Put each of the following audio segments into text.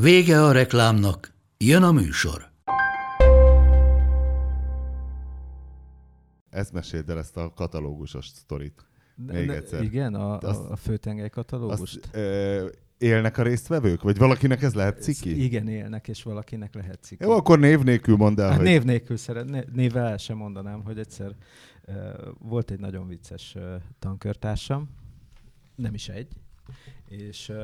Vége a reklámnak, jön a műsor. Ezt meséld el, ezt a katalógusos sztorit. Még De- egyszer. Igen, a, Azt- a, főtengely katalógust. Azt, ö, élnek a résztvevők? Vagy valakinek ez lehet ciki? Igen, élnek, és valakinek lehet ciki. Jó, akkor név nélkül mondd el, Hát hogy... név nélkül szeret, né- névvel el sem mondanám, hogy egyszer uh, volt egy nagyon vicces uh, tankörtársam, nem is egy, és uh,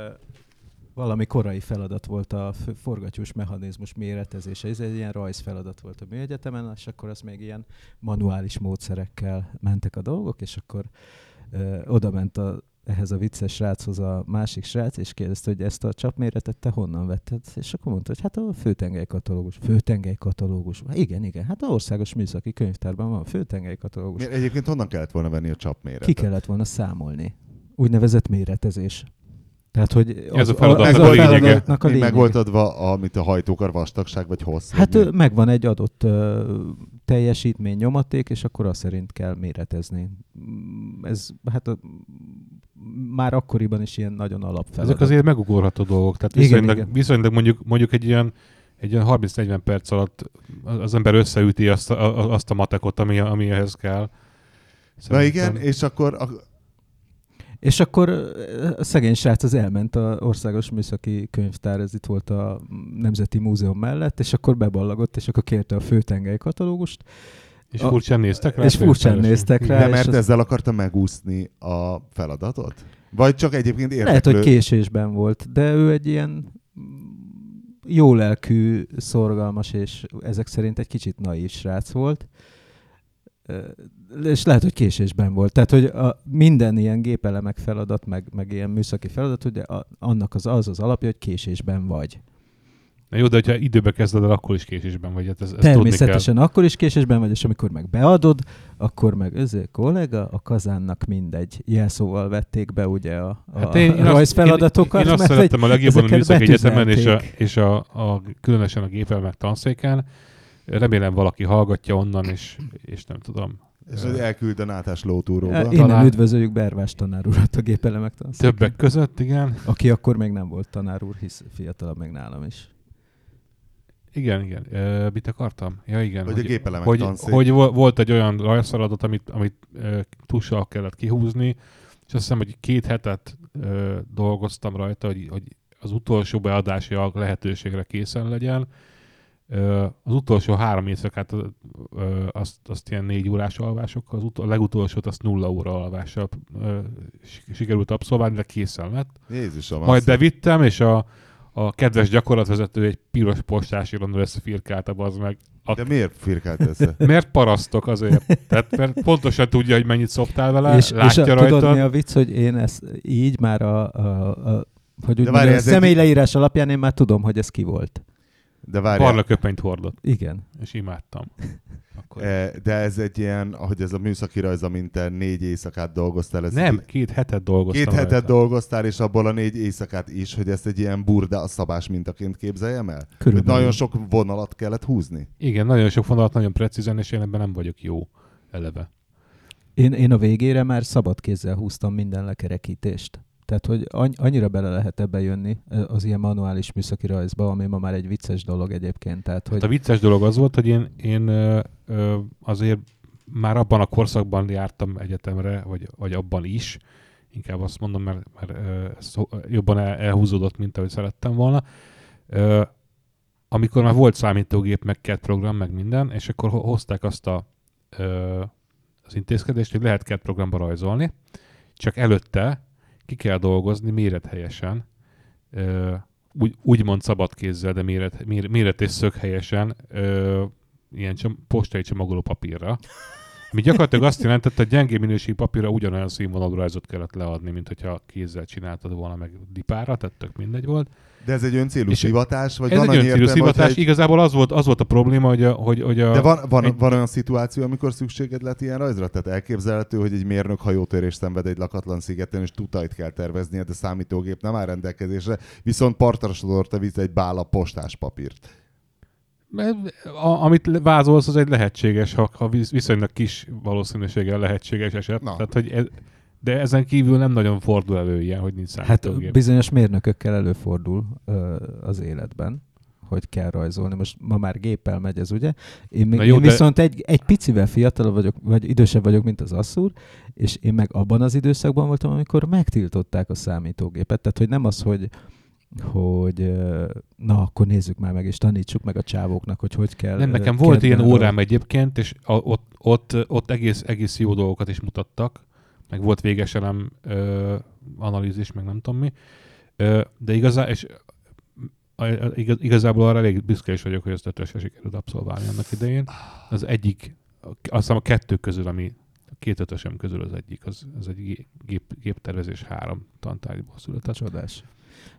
valami korai feladat volt a forgatós mechanizmus méretezése. Ez egy ilyen rajzfeladat volt a műegyetemen, és akkor az még ilyen manuális módszerekkel mentek a dolgok, és akkor uh, oda ment a, ehhez a vicces sráchoz a másik srác, és kérdezte, hogy ezt a csapméretet te honnan vetted? És akkor mondta, hogy hát a főtengely katalógus. Főtengely katalógus. Hát igen, igen. Hát a országos műszaki könyvtárban van főtengely katalógus. Egyébként honnan kellett volna venni a csapméretet? Ki kellett volna számolni. Úgynevezett méretezés. Tehát, hogy Ez a az- feladatnak ez a feladatnak a meg lényege. volt adva, amit a hajtókar vastagság vagy hossz? Hát vagy megvan egy adott ö, teljesítmény nyomaték, és akkor azt szerint kell méretezni. Mm, Ez hát a, már akkoriban is ilyen nagyon alapfeladat. Ezek azért megugorható dolgok. Tehát Igen, viszonylag, igen. viszonylag mondjuk, mondjuk egy ilyen egy ilyen 30-40 perc alatt az az ember összeüti azt a, a- azt a matekot, ami, ami ehhez kell. Na igen, és akkor a, És akkor a szegény srác az elment a Országos Műszaki Könyvtár, ez itt volt a Nemzeti Múzeum mellett, és akkor beballagott, és akkor kérte a főtengely katalógust, és a- furcsán néztek rá. és furcsán néztek rá. de és mert az- ezzel akarta megúszni a feladatot? Vagy csak egyébként érdeklő? Lehet, hogy késésben volt, de ő egy ilyen jó lelkű, szorgalmas, és ezek szerint egy kicsit naív srác volt. És lehet, hogy késésben volt. Tehát, hogy a, minden ilyen gépelemek feladat, meg, meg ilyen műszaki feladat, ugye a, annak az, az az alapja, hogy késésben vagy. Na jó, de hogyha időbe kezded el, akkor is késésben vagy. Hát ez, ezt Természetesen akkor is késésben vagy, és amikor meg beadod, akkor meg ezért kollega, a kazánnak mindegy jelszóval vették be ugye a, a Hát én, én azt, rajzfeladatokat. én, én azt mert szerettem a legjobban a műszaki egyetemen, és, a, és a, a, különösen a gépelmek tanszéken. Remélem valaki hallgatja onnan, és, és nem tudom. És hogy elküld a nátás lótúróba. Innen Talán- üdvözöljük Bervás tanár urat a gépelemek tanszéken. Többek között, igen. Aki akkor még nem volt tanár úr, hisz fiatalabb még nálam is. Igen, igen. Ö, mit akartam? Ja, igen. Hogy a gépelemek hogy, tanszék. hogy vo- volt egy olyan rajzfeladat, amit, amit ö, tussal kellett kihúzni, és azt hiszem, hogy két hetet ö, dolgoztam rajta, hogy, hogy az utolsó beadási a lehetőségre készen legyen. Az utolsó három éjszakát azt, azt ilyen négy órás alvásokkal, az ut- a legutolsót azt nulla óra alvással sikerült abszolválni, de készen lett. Jézusom, Majd bevittem, és a, a kedves gyakorlatvezető egy piros postás ironon összefirkálta, az meg. A, De miért firkált össze? Miért parasztok azért? Tehát mert pontosan tudja, hogy mennyit szoptál vele, és, és látja a, rajta. tudod mi a vicc, hogy én ezt így már a, a, a hogy úgy várj, mondjam, a ez egy- személyleírás alapján én már tudom, hogy ez ki volt. De várjál, köpenyt hordott, Igen. és imádtam. Akkor... eh, de ez egy ilyen, ahogy ez a műszaki rajz, amint te négy éjszakát dolgoztál. Ez Nem, egy- két hetet dolgoztam Két hetet rajta. dolgoztál, és abból a négy éjszakát is, hogy ezt egy ilyen burda a szabás mintaként képzeljem el? Hogy Körülbelül. nagyon sok vonalat kellett húzni? Igen, nagyon sok vonalat, nagyon precízen, és én ebben nem vagyok jó eleve. Én, én a végére már szabad kézzel húztam minden lekerekítést. Tehát, hogy anny- annyira bele lehet ebbe jönni az ilyen manuális műszaki rajzba, ami ma már egy vicces dolog egyébként. Tehát, Hát hogy a vicces dolog az volt, hogy én, én ö, ö, azért már abban a korszakban jártam egyetemre, vagy, vagy abban is, inkább azt mondom, mert, mert ö, jobban el, elhúzódott, mint ahogy szerettem volna. Ö, amikor már volt számítógép, meg CAD program, meg minden, és akkor ho- hozták azt a, ö, az intézkedést, hogy lehet CAD programba rajzolni, csak előtte ki kell dolgozni ö, úgy, úgymond szabad kézzel, de méret, méret, méret és szöghelyesen ö, ilyen csom, postai csomagoló papírra. Ami gyakorlatilag azt jelentette, hogy gyengé minőségű papírra ugyanolyan színvonalú rajzot kellett leadni, mint hogyha kézzel csináltad volna meg dipára, tehát tök mindegy volt. De ez egy öncélú És szivatás? Vagy Ez van egy öncélú értelme, szivatás, hogyha egy... igazából az volt, az volt a probléma, hogy a, hogy, hogy a De van, van, egy- van olyan szituáció, amikor szükséged lett ilyen rajzra? Tehát elképzelhető, hogy egy mérnök hajótörés szenved egy lakatlan szigeten, és tutajt kell terveznie, de számítógép nem áll rendelkezésre, viszont partra sodort a víz egy bála postás papírt. A, amit vázolsz, az egy lehetséges, ha, ha visz- viszonylag kis valószínűséggel lehetséges eset. Na. Tehát, hogy ez, de ezen kívül nem nagyon fordul elő ilyen, hogy nincs Hát számítógép. bizonyos mérnökökkel előfordul ö, az életben, hogy kell rajzolni. Most ma már géppel megy ez, ugye? Én, még, jó, én de- viszont egy, egy picivel fiatalabb vagyok, vagy idősebb vagyok, mint az asszúr, és én meg abban az időszakban voltam, amikor megtiltották a számítógépet. Tehát, hogy nem az, hogy hogy na, akkor nézzük már meg, és tanítsuk meg a csávóknak, hogy hogy kell. Nem, nekem volt ilyen a- órám egyébként, és a, ott, ott, ott egész, egész jó dolgokat is mutattak, meg volt véges elem ö, analízis, meg nem tudom mi. Ö, de igazá, és a, a, igaz, igazából arra elég büszke is vagyok, hogy ezt ötösre sikerült abszolválni annak idején. Az egyik, azt hiszem a kettő közül, ami a két ötösem közül az egyik, az, az egy gé- gép, géptervezés három tantárgyból született. Csodás.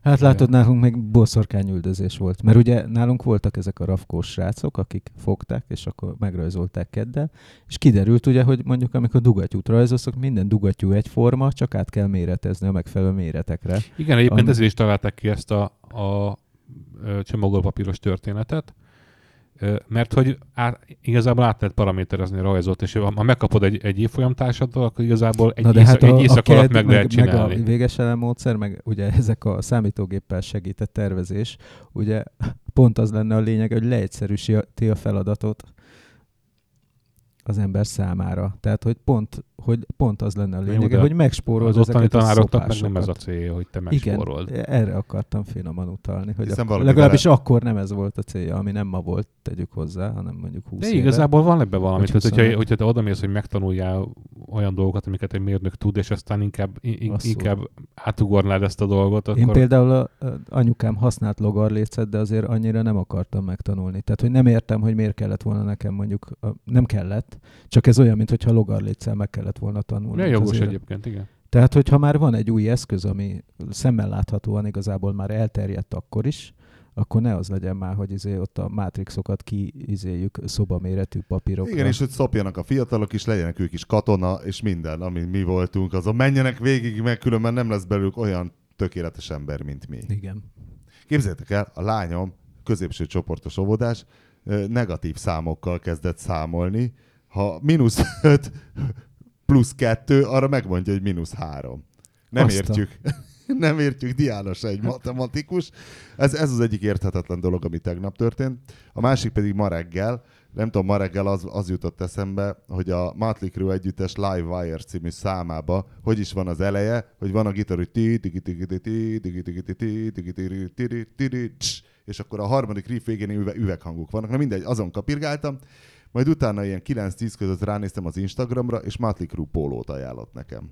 Hát látod, nálunk még boszorkányüldözés volt. Mert ugye nálunk voltak ezek a rafkós srácok, akik fogták, és akkor megrajzolták keddel, és kiderült ugye, hogy mondjuk amikor dugattyút rajzolszok, minden dugattyú egyforma, csak át kell méretezni a megfelelő méretekre. Igen, egyébként Am- ezért is találták ki ezt a, a, csomagolpapíros történetet, mert hogy át, igazából át lehet paraméterezni a rajzot, és ha megkapod egy, egy évfolyamtársaddal, akkor igazából egy, Na de hát egy a, éjszak a alatt CAD, meg, lehet meg, meg csinálni. a véges elemmódszer, meg ugye ezek a számítógéppel segített tervezés, ugye pont az lenne a lényeg, hogy leegyszerűsíti a feladatot az ember számára. Tehát, hogy pont, hogy pont az lenne a Jó, lényege, hogy megspórolod az ezeket a tanároknak meg nem ez a szopásokat. célja, hogy te Igen, megspórold. erre akartam finoman utalni, hogy Hiszen ak- legalábbis vele- akkor nem ez volt a célja, ami nem ma volt, tegyük hozzá, hanem mondjuk 20 De éve. igazából van ebben valami. Tehát, hogyha, 25. hogyha te odamész, hogy megtanuljál olyan dolgokat, amiket egy mérnök tud, és aztán inkább, in, Basszus. inkább átugornád ezt a dolgot, akkor... Én például a, a anyukám használt logarlécet, de azért annyira nem akartam megtanulni. Tehát, hogy nem értem, hogy miért kellett volna nekem mondjuk, a, nem kellett, csak ez olyan, mintha logarléccel meg kellett volna tanulni. Ja, jogos Azért- egyébként, igen. Tehát, hogyha már van egy új eszköz, ami szemmel láthatóan igazából már elterjedt akkor is, akkor ne az legyen már, hogy izé ott a mátrixokat kiizéljük szobaméretű papírokra. Igen, és hogy szopjanak a fiatalok is, legyenek ők is katona, és minden, ami mi voltunk, azon menjenek végig, mert különben nem lesz belőlük olyan tökéletes ember, mint mi. Igen. Képzeljétek el, a lányom, középső csoportos óvodás, negatív számokkal kezdett számolni. Ha mínusz 5 plusz kettő, arra megmondja, hogy mínusz három. Nem Aztán. értjük. Nem értjük, Diana se egy matematikus. Ez, ez az egyik érthetetlen dolog, ami tegnap történt. A másik pedig ma reggel, nem tudom, ma reggel az, az jutott eszembe, hogy a Motley Crue együttes Live Wire című számába, hogy is van az eleje, hogy van a gitár, hogy és akkor a harmadik riff végén üveghangok vannak. Na mindegy, azon kapirgáltam, majd utána ilyen 9-10 között ránéztem az Instagramra, és Motley Crue pólót ajánlott nekem.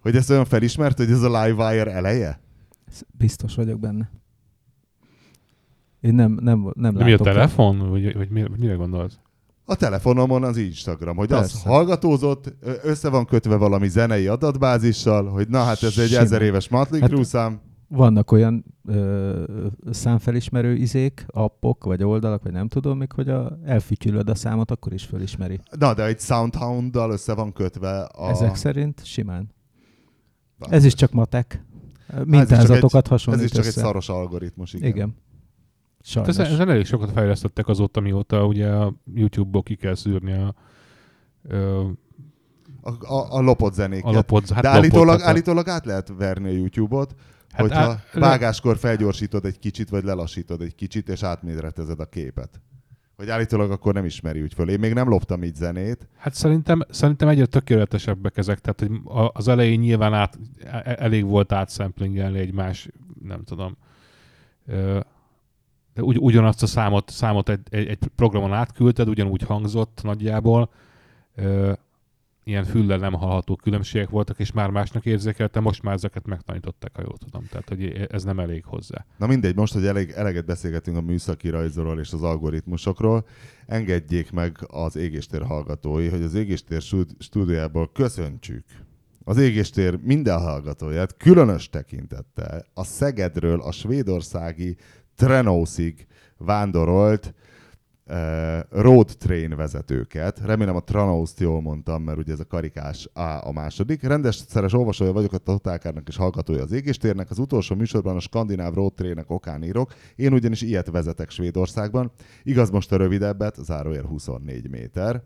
Hogy ezt olyan felismert, hogy ez a Live Wire eleje? Biztos vagyok benne. Én nem, nem, nem De mi a telefon? Vagy, vagy mire, mire gondolsz? A telefonomon az Instagram, hogy az hallgatózott, össze van kötve valami zenei adatbázissal, hogy na hát ez egy Simán. ezer éves Motley Hát- szám. Vannak olyan ö, számfelismerő izék, appok, vagy oldalak, vagy nem tudom még, hogy a, elfütyülöd a számot, akkor is fölismeri. Na, de egy Soundhound-dal össze van kötve a... Ezek szerint simán. Na, Ez is csak matek. Mintázatokat Ez hasonlít is csak egy össze. szaros algoritmus, igen. Igen. Hát Sajnos. ezen, ezen elég sokat fejlesztettek azóta, mióta ugye a YouTube-ból ki kell szűrni a, ö, A, a, a lopott zenéket. a lopott, hát de állítólag, lopott, hát a- állítólag át lehet verni a YouTube-ot, Hát hogyha á- vágáskor felgyorsítod egy kicsit, vagy lelassítod egy kicsit, és átméretezed a képet. Hogy állítólag akkor nem ismeri úgy föl. Én még nem loptam így zenét. Hát szerintem, szerintem egyre tökéletesebbek ezek, tehát hogy az elején nyilván át, e- elég volt átszemplingelni egy más, nem tudom, de ugy, ugyanazt a számot, számot egy, egy, egy programon átküldted, ugyanúgy hangzott nagyjából, ilyen füllel nem hallható különbségek voltak, és már másnak érzékelte, most már ezeket megtanították, ha jól tudom. Tehát, hogy ez nem elég hozzá. Na mindegy, most, hogy elég, eleget beszélgetünk a műszaki rajzról és az algoritmusokról, engedjék meg az égéstér hallgatói, hogy az égéstér stúdiójából köszöntsük az égéstér minden hallgatóját, különös tekintettel a Szegedről a svédországi Trenószig vándorolt road train vezetőket. Remélem a Tranauszt jól mondtam, mert ugye ez a karikás A a második. Rendes szeres olvasója vagyok a Totálkárnak és hallgatója az égéstérnek. Az utolsó műsorban a skandináv road trainek okán írok. Én ugyanis ilyet vezetek Svédországban. Igaz most a rövidebbet, zárójel 24 méter.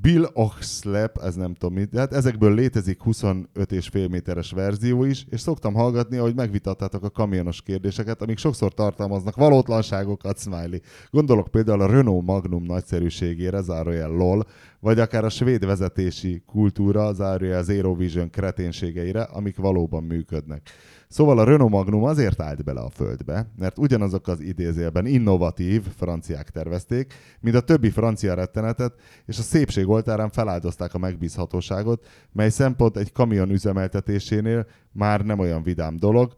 Bill Oxlap, ez nem tudom mit, de hát ezekből létezik 25 és fél méteres verzió is, és szoktam hallgatni, ahogy megvitattátok a kamionos kérdéseket, amik sokszor tartalmaznak valótlanságokat, smiley. Gondolok például a Renault Magnum nagyszerűségére, zárójel LOL, vagy akár a svéd vezetési kultúra, zárójel az Eurovision kreténségeire, amik valóban működnek. Szóval a Renault Magnum azért állt bele a földbe, mert ugyanazok az idézélben innovatív franciák tervezték, mint a többi francia rettenetet, és a szépség oltárán feláldozták a megbízhatóságot, mely szempont egy kamion üzemeltetésénél már nem olyan vidám dolog,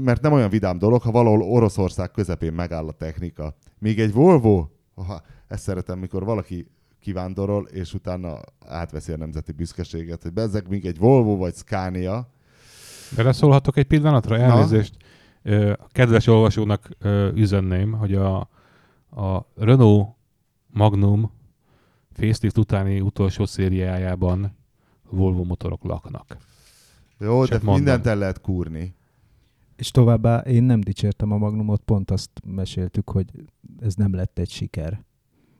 mert nem olyan vidám dolog, ha valahol Oroszország közepén megáll a technika. Még egy Volvo, ha, ezt szeretem, mikor valaki kivándorol, és utána átveszi a nemzeti büszkeséget, hogy bezzeg még egy Volvo vagy Scania, Beleszólhatok egy pillanatra? Elnézést. A kedves olvasónak üzenném, hogy a, a Renault Magnum facelift utáni utolsó szériájában Volvo motorok laknak. Jó, Csak de mondom. mindent el lehet kúrni. És továbbá én nem dicsértem a Magnumot, pont azt meséltük, hogy ez nem lett egy siker.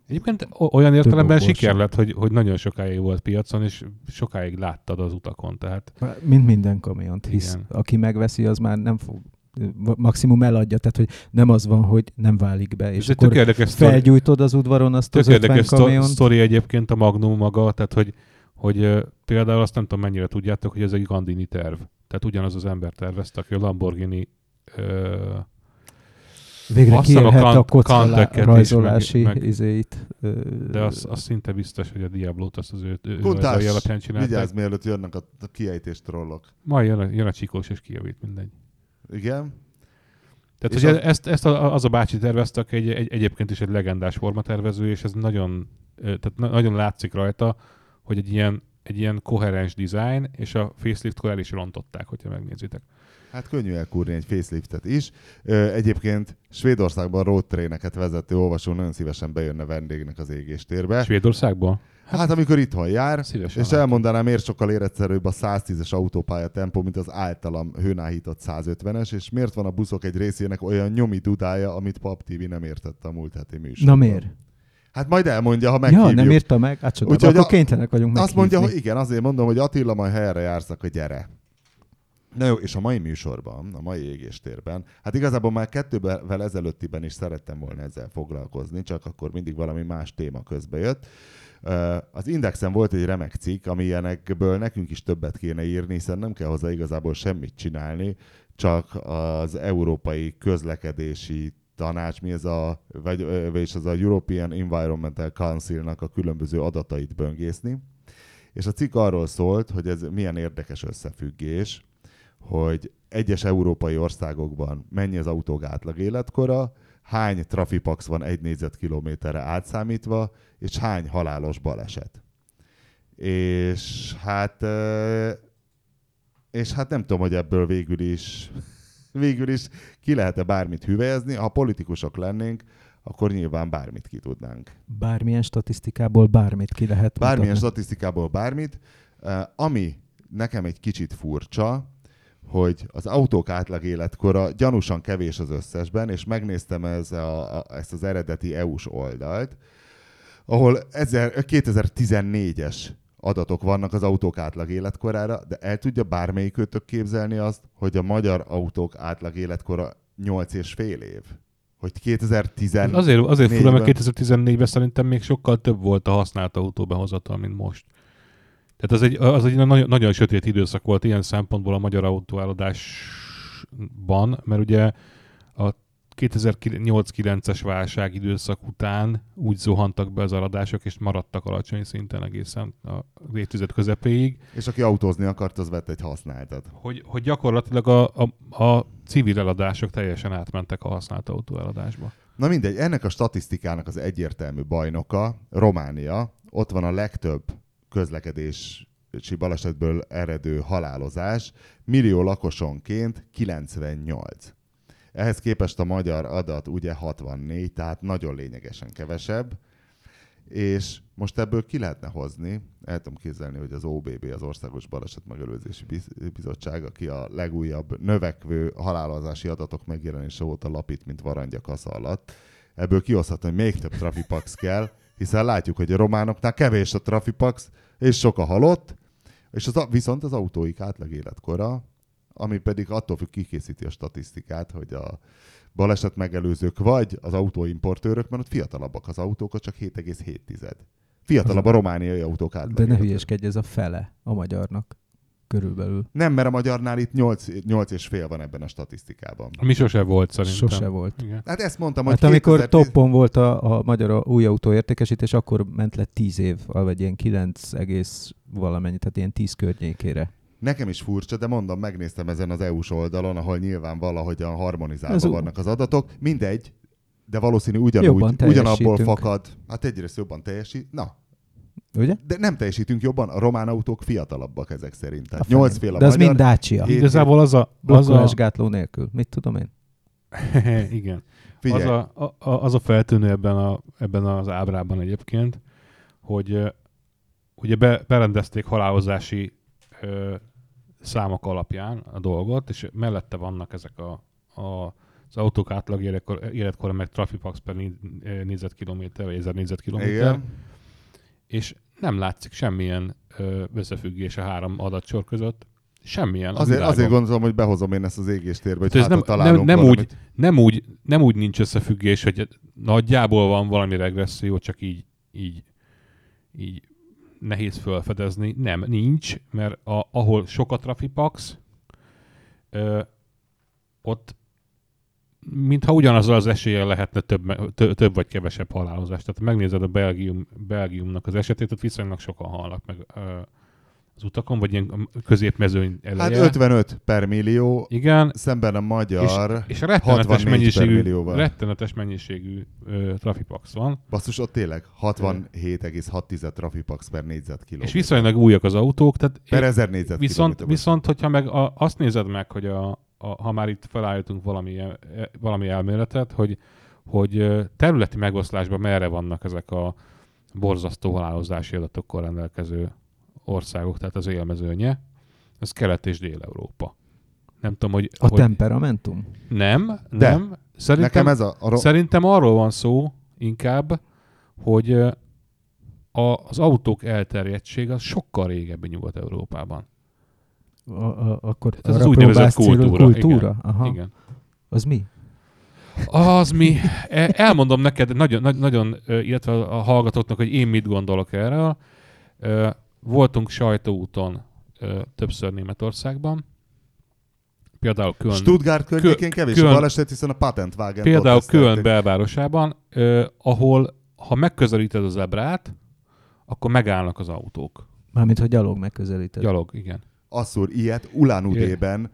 Egyébként olyan értelemben siker lett, hogy, hogy nagyon sokáig volt piacon, és sokáig láttad az utakon. Tehát... Mint minden kamiont, hisz Igen. aki megveszi, az már nem fog maximum eladja, tehát hogy nem az van, hogy nem válik be, és Ez akkor érdekes felgyújtod az udvaron azt az 50 kamiont. sztori egyébként a Magnum maga, tehát hogy, hogy például azt nem tudom mennyire tudjátok, hogy ez egy Gandini terv. Tehát ugyanaz az ember tervezte, aki a Lamborghini Végre kiélhet a, kant, a kocka rajzolási meg, meg, izéit. De az, az szinte biztos, hogy a Diablo-t azt az ő, ő Kuntás, alapján csinálták. vigyázz, mielőtt jönnek a, a kiejtés trollok. Majd jön a, jön a csikós és kijavít, mindegy. Igen. Tehát, és hogy a... ezt, ezt az a bácsi tervezte, aki egy, egy, egyébként is egy legendás formatervező, és ez nagyon, tehát nagyon látszik rajta, hogy egy ilyen, egy ilyen koherens design, és a facelift el is rontották, hogyha megnézitek. Hát könnyű elkúrni egy faceliftet is. Egyébként Svédországban road traineket vezető olvasó nagyon szívesen bejönne vendégnek az égéstérbe. Svédországban? Hát, hát amikor itthon jár, Szívesen és elmondanám, miért sokkal éretszerűbb a 110-es autópálya tempó, mint az általam hőnáhított 150-es, és miért van a buszok egy részének olyan nyomi dudája, amit Pap TV nem értett a múlt heti műsorban. Na miért? Hát majd elmondja, ha meghívjuk. Ja, nem írta meg? Hát Úgyhogy akkor a... kénytelenek vagyunk meghívni. Azt mondja, hogy igen, azért mondom, hogy Attila, majd helyre jársz, akkor gyere. Na jó, és a mai műsorban, a mai égéstérben, hát igazából már kettővel ezelőttiben is szerettem volna ezzel foglalkozni, csak akkor mindig valami más téma közbe jött. Az Indexen volt egy remek cikk, ami ilyenekből nekünk is többet kéne írni, hiszen nem kell hozzá igazából semmit csinálni, csak az európai közlekedési tanács, mi ez a, vagy, vagyis az a European Environmental Council-nak a különböző adatait böngészni. És a cikk arról szólt, hogy ez milyen érdekes összefüggés, hogy egyes európai országokban mennyi az autók átlag életkora, hány trafipax van egy négyzetkilométerre átszámítva, és hány halálos baleset. És hát, és hát nem tudom, hogy ebből végül is, végül is ki lehet-e bármit hüvelyezni. Ha politikusok lennénk, akkor nyilván bármit ki tudnánk. Bármilyen statisztikából bármit ki lehet Bármilyen mutatni. statisztikából bármit. Ami nekem egy kicsit furcsa, hogy az autók átlag életkora gyanúsan kevés az összesben, és megnéztem ez a, a, ezt az eredeti EU-s oldalt, ahol 2014-es adatok vannak az autók átlag életkorára, de el tudja bármelyik őtök képzelni azt, hogy a magyar autók átlag életkora 8 és fél év? Hogy 2014 Azért, azért fura, mert 2014-ben szerintem még sokkal több volt a használt autó behozatal, mint most. Tehát az egy, az egy nagyon, nagyon sötét időszak volt ilyen szempontból a magyar autóeladásban, mert ugye a 2008-9-es válság időszak után úgy zuhantak be az eladások, és maradtak alacsony szinten egészen a évtized közepéig, És aki autózni akart, az vett egy használtat. hogy, hogy gyakorlatilag a, a, a civil eladások teljesen átmentek a használt autó eladásba. Na mindegy, ennek a statisztikának az egyértelmű bajnoka Románia. Ott van a legtöbb közlekedési balesetből eredő halálozás, millió lakosonként 98. Ehhez képest a magyar adat ugye 64, tehát nagyon lényegesen kevesebb. És most ebből ki lehetne hozni, el tudom képzelni, hogy az OBB, az Országos Baleset Megelőzési Biz- Bizottság, aki a legújabb növekvő halálozási adatok megjelenése óta lapít, mint varangya kasza alatt, ebből kihozhatni, hogy még több trafipax kell, hiszen látjuk, hogy a románoknál kevés a trafipax, és sok a halott, és az, viszont az autóik átlag életkora, ami pedig attól függ, kikészíti a statisztikát, hogy a baleset megelőzők vagy az autóimportőrök, mert ott fiatalabbak az autók, ott csak 7,7. Fiatalabb a romániai autók átlag De ne hülyeskedj, ez a fele a magyarnak körülbelül. Nem, mert a magyarnál itt 8, 8 és fél van ebben a statisztikában. Mi sose volt szerintem. Sose volt. Igen. Hát ezt mondtam, hogy Hát amikor 2010 toppon volt a, a magyar a új autó értékesítés, akkor ment le 10 év, vagy ilyen 9 egész valamennyi, tehát ilyen 10 környékére. Nekem is furcsa, de mondom, megnéztem ezen az EU-s oldalon, ahol nyilván valahogyan harmonizálva Ez vannak az adatok. Mindegy, de valószínű ugyanúgy, ugyanabból fakad. Hát egyrészt jobban teljesít. Na, Ugye? de nem teljesítünk jobban, a román autók fiatalabbak ezek szerint. Tehát A fene. 8 fél a De az magyar, mind Dacia. Hét- Igazából az a... Az a Blokkolásgátló nélkül. Mit tudom én? igen. Figyelj, Az a, a, az a feltűnő ebben, a, ebben az ábrában egyébként, hogy ugye be, berendezték halálozási ö, számok alapján a dolgot, és mellette vannak ezek a, a az autók átlag életkor, életkora, meg trafipax per négyzetkilométer, vagy ezer négyzetkilométer, igen. és nem látszik semmilyen ö, összefüggés a három adatsor között. Semmilyen. Azért, világon. azért gondolom, hogy behozom én ezt az égéstérbe, hogy hát nem, találunk nem, nem, valamit. úgy, nem, úgy, nem úgy nincs összefüggés, hogy nagyjából van valami regresszió, csak így, így, így nehéz felfedezni. Nem, nincs, mert a, ahol sok a trafipax, ö, ott mintha ugyanazzal az eséllyel lehetne több, tö, több vagy kevesebb halálozás. Tehát megnézed a Belgium, Belgiumnak az esetét, ott viszonylag sokan halnak meg ö, az utakon, vagy ilyen középmezőny eleje. Hát 55 per millió, Igen, szemben a magyar és rettenetes 64 per mennyiségű, rettenetes mennyiségű ö, trafipax van, Basszus, ott tényleg 67,6 trafipax per négyzetkilométer. és viszonylag újak az autók, tehát Per ezer négyzetkilométer. viszont, viszont, hogyha meg a, azt nézed meg, hogy a, a, ha már itt felállítunk valami, e- valami elméletet, hogy, hogy területi megoszlásban merre vannak ezek a borzasztó halálozási adatokkal rendelkező országok, tehát az élmezőnye, ez Kelet- és Dél-Európa. Nem tudom, hogy... A hogy temperamentum? Nem, De. nem. Szerintem, Nekem ez a... a ro- Szerintem arról van szó inkább, hogy a, az autók elterjedtsége az sokkal régebbi Nyugat-Európában. A, a, akkor Ez az úgynevezett kultúra. kultúra? Igen. Aha. Igen. Az mi? Az mi, e- elmondom neked, nagyon, nagy- nagyon, illetve a hallgatóknak, hogy én mit gondolok erről. Voltunk sajtóúton többször Németországban. Például Köln, Stuttgart környékén kevés Köln- a baleset, hiszen a Patentwagen Például Köln belvárosában, ahol ha megközelíted az ebrát, akkor megállnak az autók. Mármint, hogy gyalog megközelíted. Gyalog, igen. Asszúr ilyet, Ulan Udében,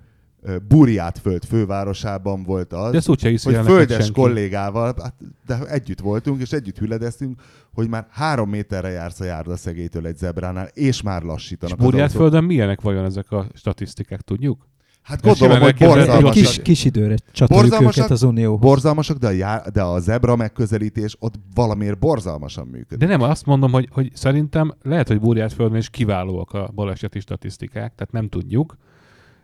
Burját föld fővárosában volt az, De hiszi hogy földes senki. kollégával, hát, de együtt voltunk, és együtt hüledeztünk, hogy már három méterre jársz a járdaszegélytől egy zebránál, és már És lassítanak az Burját autók. földön milyenek vajon ezek a statisztikák, tudjuk? Hát gondolom, hogy borzalmasak, kis, kis időre csatoljuk Borzalmasak? őket az Unióhoz. borzalmasak de, a já, de a zebra megközelítés ott valamiért borzalmasan működik. De nem, azt mondom, hogy, hogy szerintem lehet, hogy Burját földön is kiválóak a baleseti statisztikák, tehát nem tudjuk,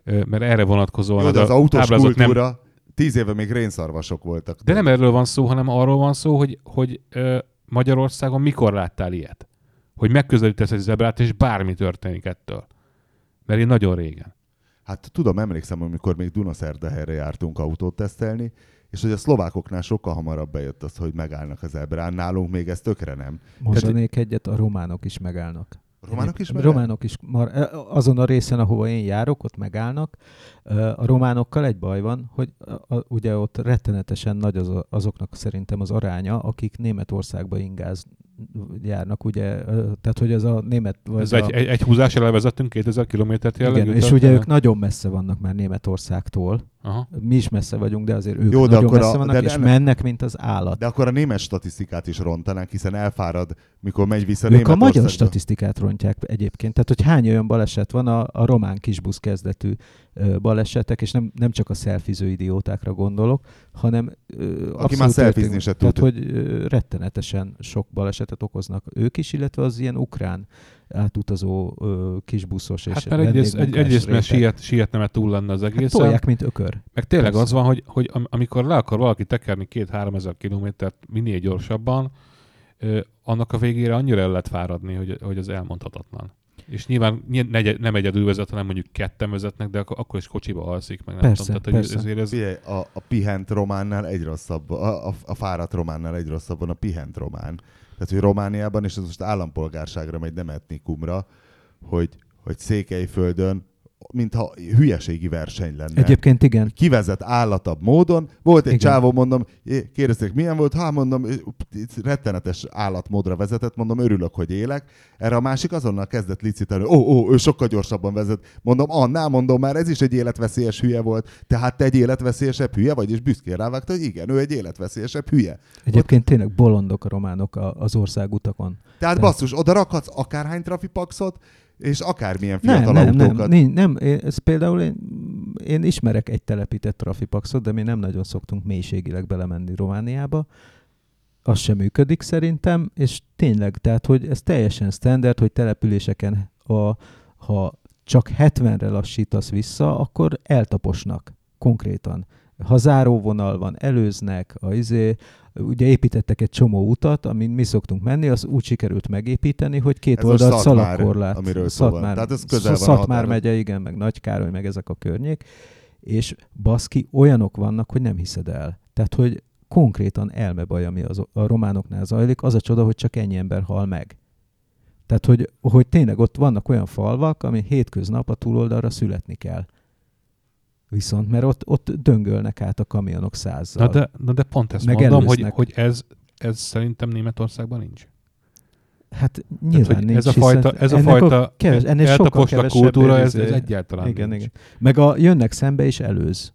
mert erre vonatkozóan Jó, de az a autós kultúra, nem, tíz éve még rénszarvasok voltak. De nem erről van szó, hanem arról van szó, hogy, hogy ö, Magyarországon mikor láttál ilyet? Hogy megközelítesz egy zebrát, és bármi történik ettől. Mert én nagyon régen. Hát tudom, emlékszem, amikor még Dunaszerdahelyre jártunk autót tesztelni, és hogy a szlovákoknál sokkal hamarabb bejött az, hogy megállnak az ebrán, nálunk még ez tökre nem. Mondanék egyet, a románok is megállnak. A Románok is megállnak? románok is mar, e, azon a részen, ahova én járok, ott megállnak. Ö, A románokkal egy baj van, hogy a, a, ugye ott rettenetesen nagy az, azoknak szerintem az aránya, akik Németországba ingáz járnak, ugye, tehát hogy ez a német... vagy Ez a, egy, egy, egy húzással levezettünk 2000 kilométert jellegű. igen, és ugye ők nagyon messze vannak már Németországtól. Aha. Mi is messze vagyunk, de azért ők Jó, de nagyon akkor a- messze vannak, de- de és ennek- mennek, mint az állat. De akkor a német statisztikát is rontanánk, hiszen elfárad, mikor megy vissza Ők a magyar Németországba. statisztikát rontják egyébként. Tehát, hogy hány olyan baleset van a, a román kisbusz kezdetű balesetek, és nem, nem csak a szelfiző idiótákra gondolok, hanem ö, abszolút már szelfizni se Tehát, tud. hogy ö, rettenetesen sok balesetet okoznak ők is, illetve az ilyen ukrán átutazó ö, kisbuszos és Hát mert egyrészt, egy, egyrészt mert siet, sietne, mert túl lenne az Hát egész. tolják, mint ökör. Meg tényleg Persze. az van, hogy, hogy am- amikor le akar valaki tekerni két-három ezer kilométert minél gyorsabban, ö, annak a végére annyira el lehet fáradni, hogy, hogy az elmondhatatlan. És nyilván ny- negy- nem egyedül vezet, hanem mondjuk ketten vezetnek, de akkor, akkor is kocsiba alszik, meg nem Persze, tudom. Tehát, hogy persze. ezért ez, Figyelj, a, a pihent románnál egy rosszabb, a, a, a fáradt románnál egy rosszabb van a pihent román. Tehát, hogy Romániában, és ez most állampolgárságra megy, nem etnikumra, hogy, hogy Székelyföldön, mintha hülyeségi verseny lenne. Egyébként igen. kivezet állatabb módon. Volt egy Igen. csávó, mondom, kérdezték, milyen volt? Hát mondom, rettenetes állatmódra vezetett, mondom, örülök, hogy élek. Erre a másik azonnal kezdett licitálni, ó, ó, ő sokkal gyorsabban vezet. Mondom, annál mondom már, ez is egy életveszélyes hülye volt. Tehát te egy életveszélyesebb hülye vagy, és büszkén rávágta, hogy igen, ő egy életveszélyesebb hülye. Egyébként tényleg bolondok a románok az országutakon. Tehát De- basszus, oda rakhatsz akárhány trafipaxot, és akármilyen Nem, fiatal nem, nem, autókat. nincs, nem. Én, ez például én, én ismerek egy telepített trafipaxot, de mi nem nagyon szoktunk mélységileg belemenni Romániába. Az sem működik szerintem, és tényleg, tehát, hogy ez teljesen standard, hogy településeken, a, ha csak 70-re lassítasz vissza, akkor eltaposnak konkrétan. Ha záróvonal van, előznek, a izé, ugye építettek egy csomó utat, amin mi szoktunk menni, az úgy sikerült megépíteni, hogy két Ez a oldalt Szatmár, szalagkorlát. amiről szó van. Szatmár, Tehát ez közel van Szatmár megye, igen, meg Nagykároly, meg ezek a környék, és baszki, olyanok vannak, hogy nem hiszed el. Tehát, hogy konkrétan elmebaj, ami az, a románoknál zajlik, az a csoda, hogy csak ennyi ember hal meg. Tehát, hogy, hogy tényleg ott vannak olyan falvak, ami hétköznap a túloldalra születni kell. Viszont, mert ott, ott döngölnek át a kamionok százzal. na, de, na de pont ezt Meg mondom, hogy, hogy ez, ez szerintem Németországban nincs. Hát nyilván Tehát, nincs, ez a fajta, ez a fajta keves, ennél sokkal kevesebb kultúra, ez, izé- ez egyáltalán igen, nincs. igen. Meg a jönnek szembe is előz.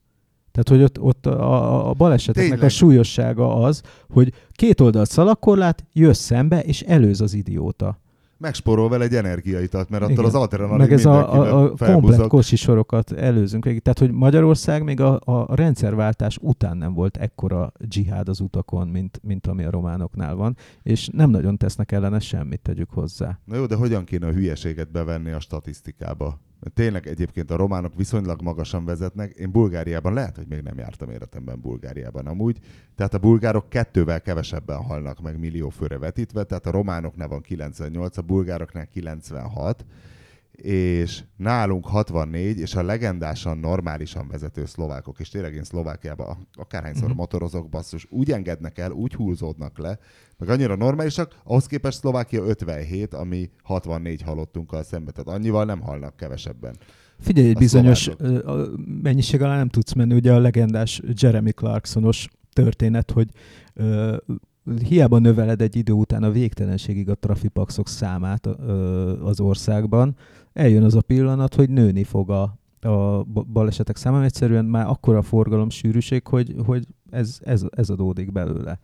Tehát, hogy ott, ott a, a baleseteknek Tényleg. a súlyossága az, hogy két oldalt szalagkorlát, jössz szembe, és előz az idióta. Megspórol vele egy energiaitalt, mert attól Igen. az adrenalin Meg ez a, a, a komplet felbuzog. kocsi-sorokat előzünk végig. Tehát, hogy Magyarország még a, a rendszerváltás után nem volt ekkora dzsihád az utakon, mint, mint ami a románoknál van, és nem nagyon tesznek ellene semmit, tegyük hozzá. Na jó, de hogyan kéne a hülyeséget bevenni a statisztikába? Tényleg egyébként a románok viszonylag magasan vezetnek. Én Bulgáriában lehet, hogy még nem jártam életemben Bulgáriában amúgy. Tehát a bulgárok kettővel kevesebben halnak meg millió főre vetítve, tehát a románoknál van 98, a bulgároknál 96, és nálunk 64, és a legendásan normálisan vezető szlovákok, és tényleg én Szlovákiában akárhányszor Mhm. motorozok, basszus, úgy engednek el, úgy húzódnak le, meg annyira normálisak, ahhoz képest Szlovákia 57, ami 64 halottunkkal szemben, tehát annyival nem halnak kevesebben. Figyelj, egy bizonyos szlovákok. mennyiség alá nem tudsz menni, ugye a legendás Jeremy Clarksonos történet, hogy ö, hiába növeled egy idő után a végtelenségig a trafipaxok számát az országban, eljön az a pillanat, hogy nőni fog a, a ba- balesetek száma, egyszerűen már akkora forgalom sűrűség, hogy, hogy ez, ez, ez adódik belőle.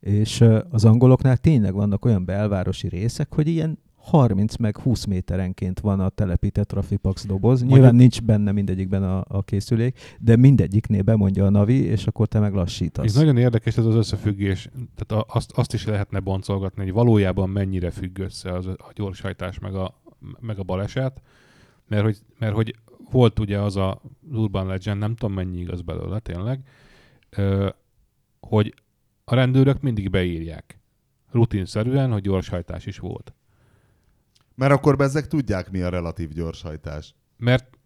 És az angoloknál tényleg vannak olyan belvárosi részek, hogy ilyen 30 meg 20 méterenként van a telepített Trafipax doboz. Nyilván Mondjuk- nincs benne mindegyikben a, a készülék, de mindegyiknél bemondja a navi, és akkor te meg Ez lassítasz. nagyon érdekes ez az összefüggés. Tehát a- azt, azt is lehetne boncolgatni, hogy valójában mennyire függ össze az, a gyorshajtás meg a, meg a baleset. Mert hogy, mert hogy volt ugye az a Urban Legend, nem tudom mennyi igaz belőle tényleg, hogy a rendőrök mindig beírják rutinszerűen, hogy gyorshajtás is volt. Mert akkor bezzek tudják, mi a relatív gyorshajtás. Mert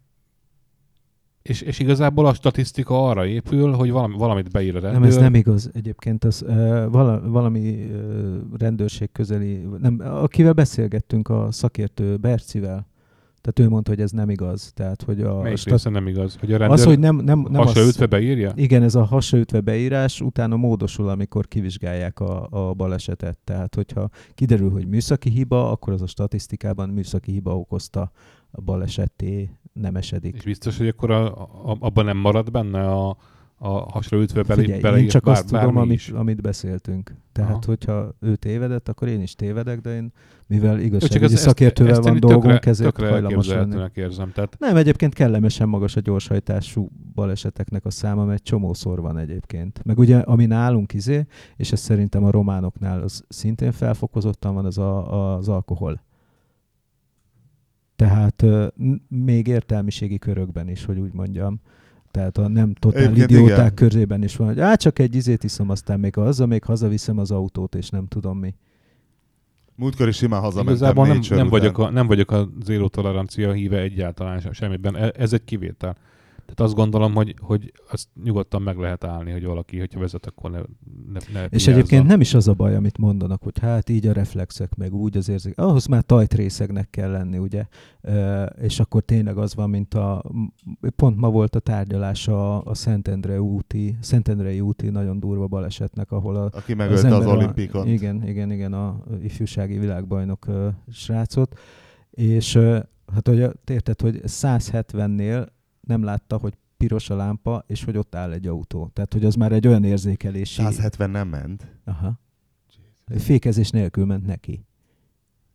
És, és igazából a statisztika arra épül, hogy valami, valamit beír a rendőr. Nem, ez nem igaz. Egyébként az, uh, vala, valami uh, rendőrség közeli, nem, akivel beszélgettünk, a szakértő Bercivel, tehát ő mondta, hogy ez nem igaz. Tehát, hogy a Melyik stat- része nem igaz? Hogy a rendőr az, hogy nem, nem, nem hasonlítve beírja? Igen, ez a hasonlítve beírás utána módosul, amikor kivizsgálják a, a balesetet. Tehát, hogyha kiderül, hogy műszaki hiba, akkor az a statisztikában műszaki hiba okozta a baleseté nem esedik. És biztos, hogy akkor a, a, abban nem marad benne a, a hasonlítve bele, Figyelj, beleírt én csak bár, azt tudom, amit, is. amit beszéltünk. Tehát, Aha. hogyha ő tévedett, akkor én is tévedek, de én, mivel igazságügyi ezt- szakértővel ezt van én dolgunk, tökre, ezért tökre hajlamos lenni. érzem. Tehát Nem, egyébként kellemesen magas a gyorshajtású baleseteknek a száma, mert csomószor van egyébként. Meg ugye, ami nálunk izé, és ez szerintem a románoknál az szintén felfokozottan van, az a, az alkohol. Tehát n- még értelmiségi körökben is, hogy úgy mondjam. Tehát a nem totál Egyébként idióták igen. körében is van, hogy á, csak egy izét iszom, aztán még azzal még hazaviszem az autót, és nem tudom mi. Múltkor is simán hazamentem igazából nem, nem, után. vagyok a, nem vagyok a zéró tolerancia híve egyáltalán sem, semmiben. E- Ez egy kivétel. Tehát azt gondolom, hogy, hogy azt nyugodtan meg lehet állni, hogy valaki, hogyha vezet, akkor ne, ne, ne És vigyázzon. egyébként nem is az a baj, amit mondanak, hogy hát így a reflexek, meg úgy az érzék. Ahhoz már tajtrészegnek kell lenni, ugye? Ö, és akkor tényleg az van, mint a... Pont ma volt a tárgyalás a, a Szentendre úti, Szentendrei úti nagyon durva balesetnek, ahol a, Aki megölte az, ember a- olimpikon. Igen, igen, igen, a ifjúsági világbajnok ö, srácot. És ö, hát hogy érted, hogy 170-nél nem látta, hogy piros a lámpa, és hogy ott áll egy autó. Tehát, hogy az már egy olyan érzékelési... 170 nem ment. Aha. Fékezés nélkül ment neki.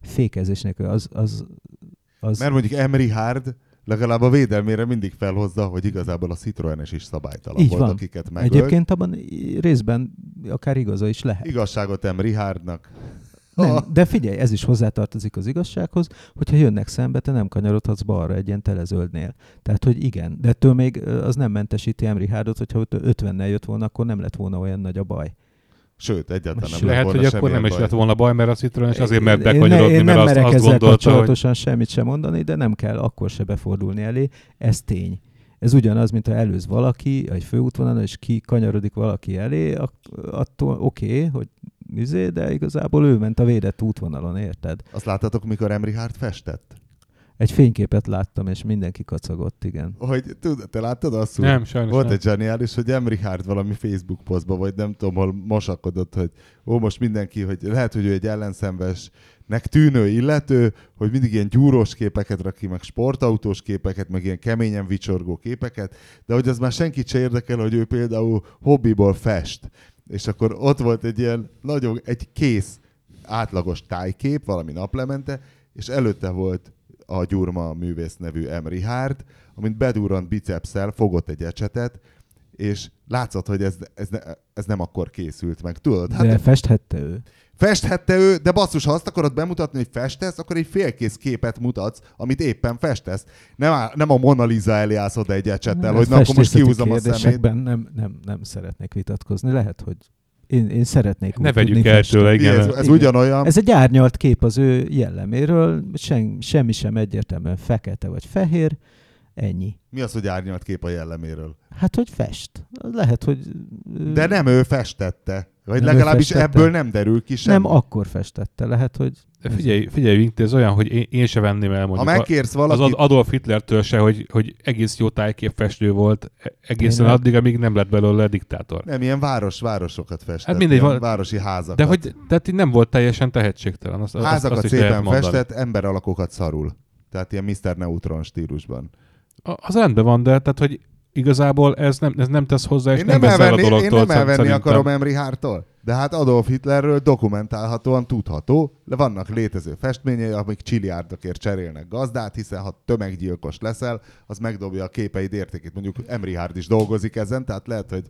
Fékezés nélkül. Az, az, az Mert mondjuk Emery Hard legalább a védelmére mindig felhozza, hogy igazából a Citroenes is szabálytalan Így volt, van. akiket megölt. egyébként abban részben akár igaza is lehet. Igazságot Emery Hardnak. Nem, Ah. de figyelj, ez is hozzátartozik az igazsághoz, hogyha jönnek szembe, te nem kanyarodhatsz balra egy ilyen telezöldnél. Tehát, hogy igen, de ettől még az nem mentesíti Emri Hárdot, hogyha ott 50-nel jött volna, akkor nem lett volna olyan nagy a baj. Sőt, egyáltalán nem Sőt. lett Lehet, volna hogy akkor nem is baj. lett volna baj, mert a Citroen is azért mert Én- én, bekanyarodni, én nem mert azt, merek azt ezzel gondolta, hogy kapcsolatosan semmit sem mondani, de nem kell akkor se befordulni elé. Ez tény. Ez ugyanaz, mint ha előz valaki egy főútvonalon, és ki kanyarodik valaki elé, attól oké, okay, hogy izé, de igazából ő ment a védett útvonalon, érted? Azt láttatok, mikor Emery Hard festett? Egy fényképet láttam, és mindenki kacagott, igen. Hogy tud, te láttad azt? úgy? Nem, sajnos Volt nem. egy zseniális, hogy Emery Hard valami Facebook posztba, vagy nem tudom, hol mosakodott, hogy ó, most mindenki, hogy lehet, hogy ő egy ellenszenvesnek tűnő illető, hogy mindig ilyen gyúrós képeket rak ki, meg sportautós képeket, meg ilyen keményen vicsorgó képeket, de hogy az már senkit se érdekel, hogy ő például hobbiból fest. És akkor ott volt egy ilyen nagyon, egy kész átlagos tájkép, valami naplemente, és előtte volt a Gyurma művész nevű Emri Hard, amint bedurrant bicepszel, fogott egy ecsetet, és látszott, hogy ez, ez, ne, ez nem akkor készült meg. Tudod, hát De festhette ő. festhette ő, de basszus, ha azt akarod bemutatni, hogy festesz, akkor egy félkész képet mutatsz, amit éppen festesz. Nem, á- nem a Mona Lisa elé állsz oda egy ecsettel, hogy na akkor most kihúzom a szemét. Nem, nem, nem szeretnék vitatkozni. Lehet, hogy én, én szeretnék Ne vegyük el tőle, igen. Ez, ez Igen. ugyanolyan. Ez egy árnyalt kép az ő jelleméről, sem, semmi sem egyértelműen fekete vagy fehér, ennyi. Mi az, hogy árnyalt kép a jelleméről? Hát, hogy fest. Lehet, hogy... De nem ő festette. Vagy Nem legalábbis festette? ebből nem derül ki semmi. Nem akkor festette, lehet, hogy... Figyelj, figyelj, Viktor, ez olyan, hogy én, én se venném el ha mondjuk a- megkérsz az valakit, Ad- Adolf Hitlertől se, hogy, hogy egész jó tájképfestő volt, e- egészen Tényleg? addig, amíg nem lett belőle diktátor. nem ilyen város, városokat festett. Hát mindegy, ilyen van- városi házakat. De hogy tehát nem volt teljesen tehetségtelen. Azt, azt, házakat azt lehet szépen festett, emberalakokat szarul. Tehát ilyen Mr. Neutron stílusban. A- Az rendben van, de tehát, hogy igazából ez nem, ez nem tesz hozzá, és Én nem, nem, veszel a elvenni, én dologtól. nem elvenni szerintem. akarom Emri Hártól. De hát Adolf Hitlerről dokumentálhatóan tudható, de vannak létező festményei, amik csiliárdokért cserélnek gazdát, hiszen ha tömeggyilkos leszel, az megdobja a képeid értékét. Mondjuk Emri Hárd is dolgozik ezen, tehát lehet, hogy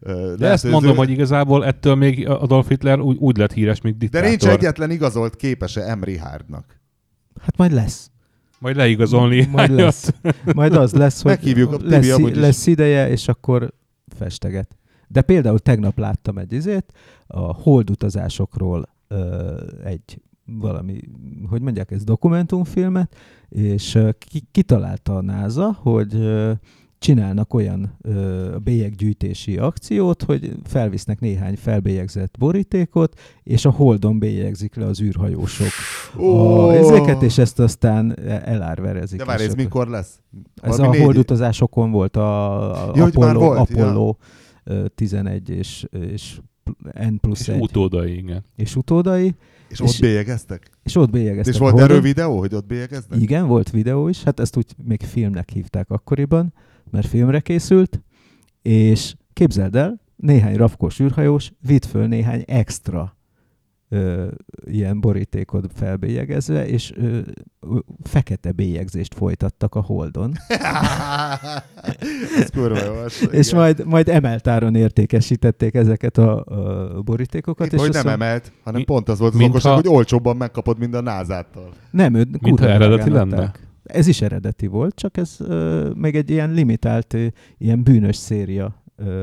De lehet, ezt mondom, ő- hogy igazából ettől még Adolf Hitler úgy, úgy lett híres, mint De diktátor. nincs egyetlen igazolt képese Emri Hárdnak. Hát majd lesz. Majd leigazolni. Majd lesz. Majd az lesz, hogy Meghívjuk a lesz, lesz ideje, és akkor festeget. De például tegnap láttam egy izét, a holdutazásokról egy valami, hogy mondják, ez dokumentumfilmet, és ki, kitalálta a NASA, hogy csinálnak olyan ö, bélyeggyűjtési akciót, hogy felvisznek néhány felbélyegzett borítékot, és a holdon bélyegzik le az űrhajósok Ó! a ezeket, és ezt aztán elárverezik. De várj, ez mikor lesz? Ez a négy- holdutazásokon volt a, a Ja, Apollo, volt, ja. Apollo ö, 11 és, és N plusz És 1 utódai, igen. és utódai, És, és- ott bélyegeztek? és ott bélyegeztek. És volt erről videó, hogy ott bélyegeznek? Igen, volt videó is, hát ezt úgy még filmnek hívták akkoriban, mert filmre készült, és képzeld el, néhány rafkós űrhajós vitt föl néhány extra ö, ilyen borítékot felbélyegezve, és ö, fekete bélyegzést folytattak a Holdon, Ez kurva jó. az- és majd, majd emeltáron értékesítették ezeket a, a borítékokat. Itt, és hogy nem mondom- emelt, hanem Mi- pont az volt az mintha- okosság, hogy olcsóbban megkapod, mint a názától. Nem, ő kurva eredeti lenne? Ez is eredeti volt, csak ez ö, még egy ilyen limitált, ö, ilyen bűnös széria. Ö,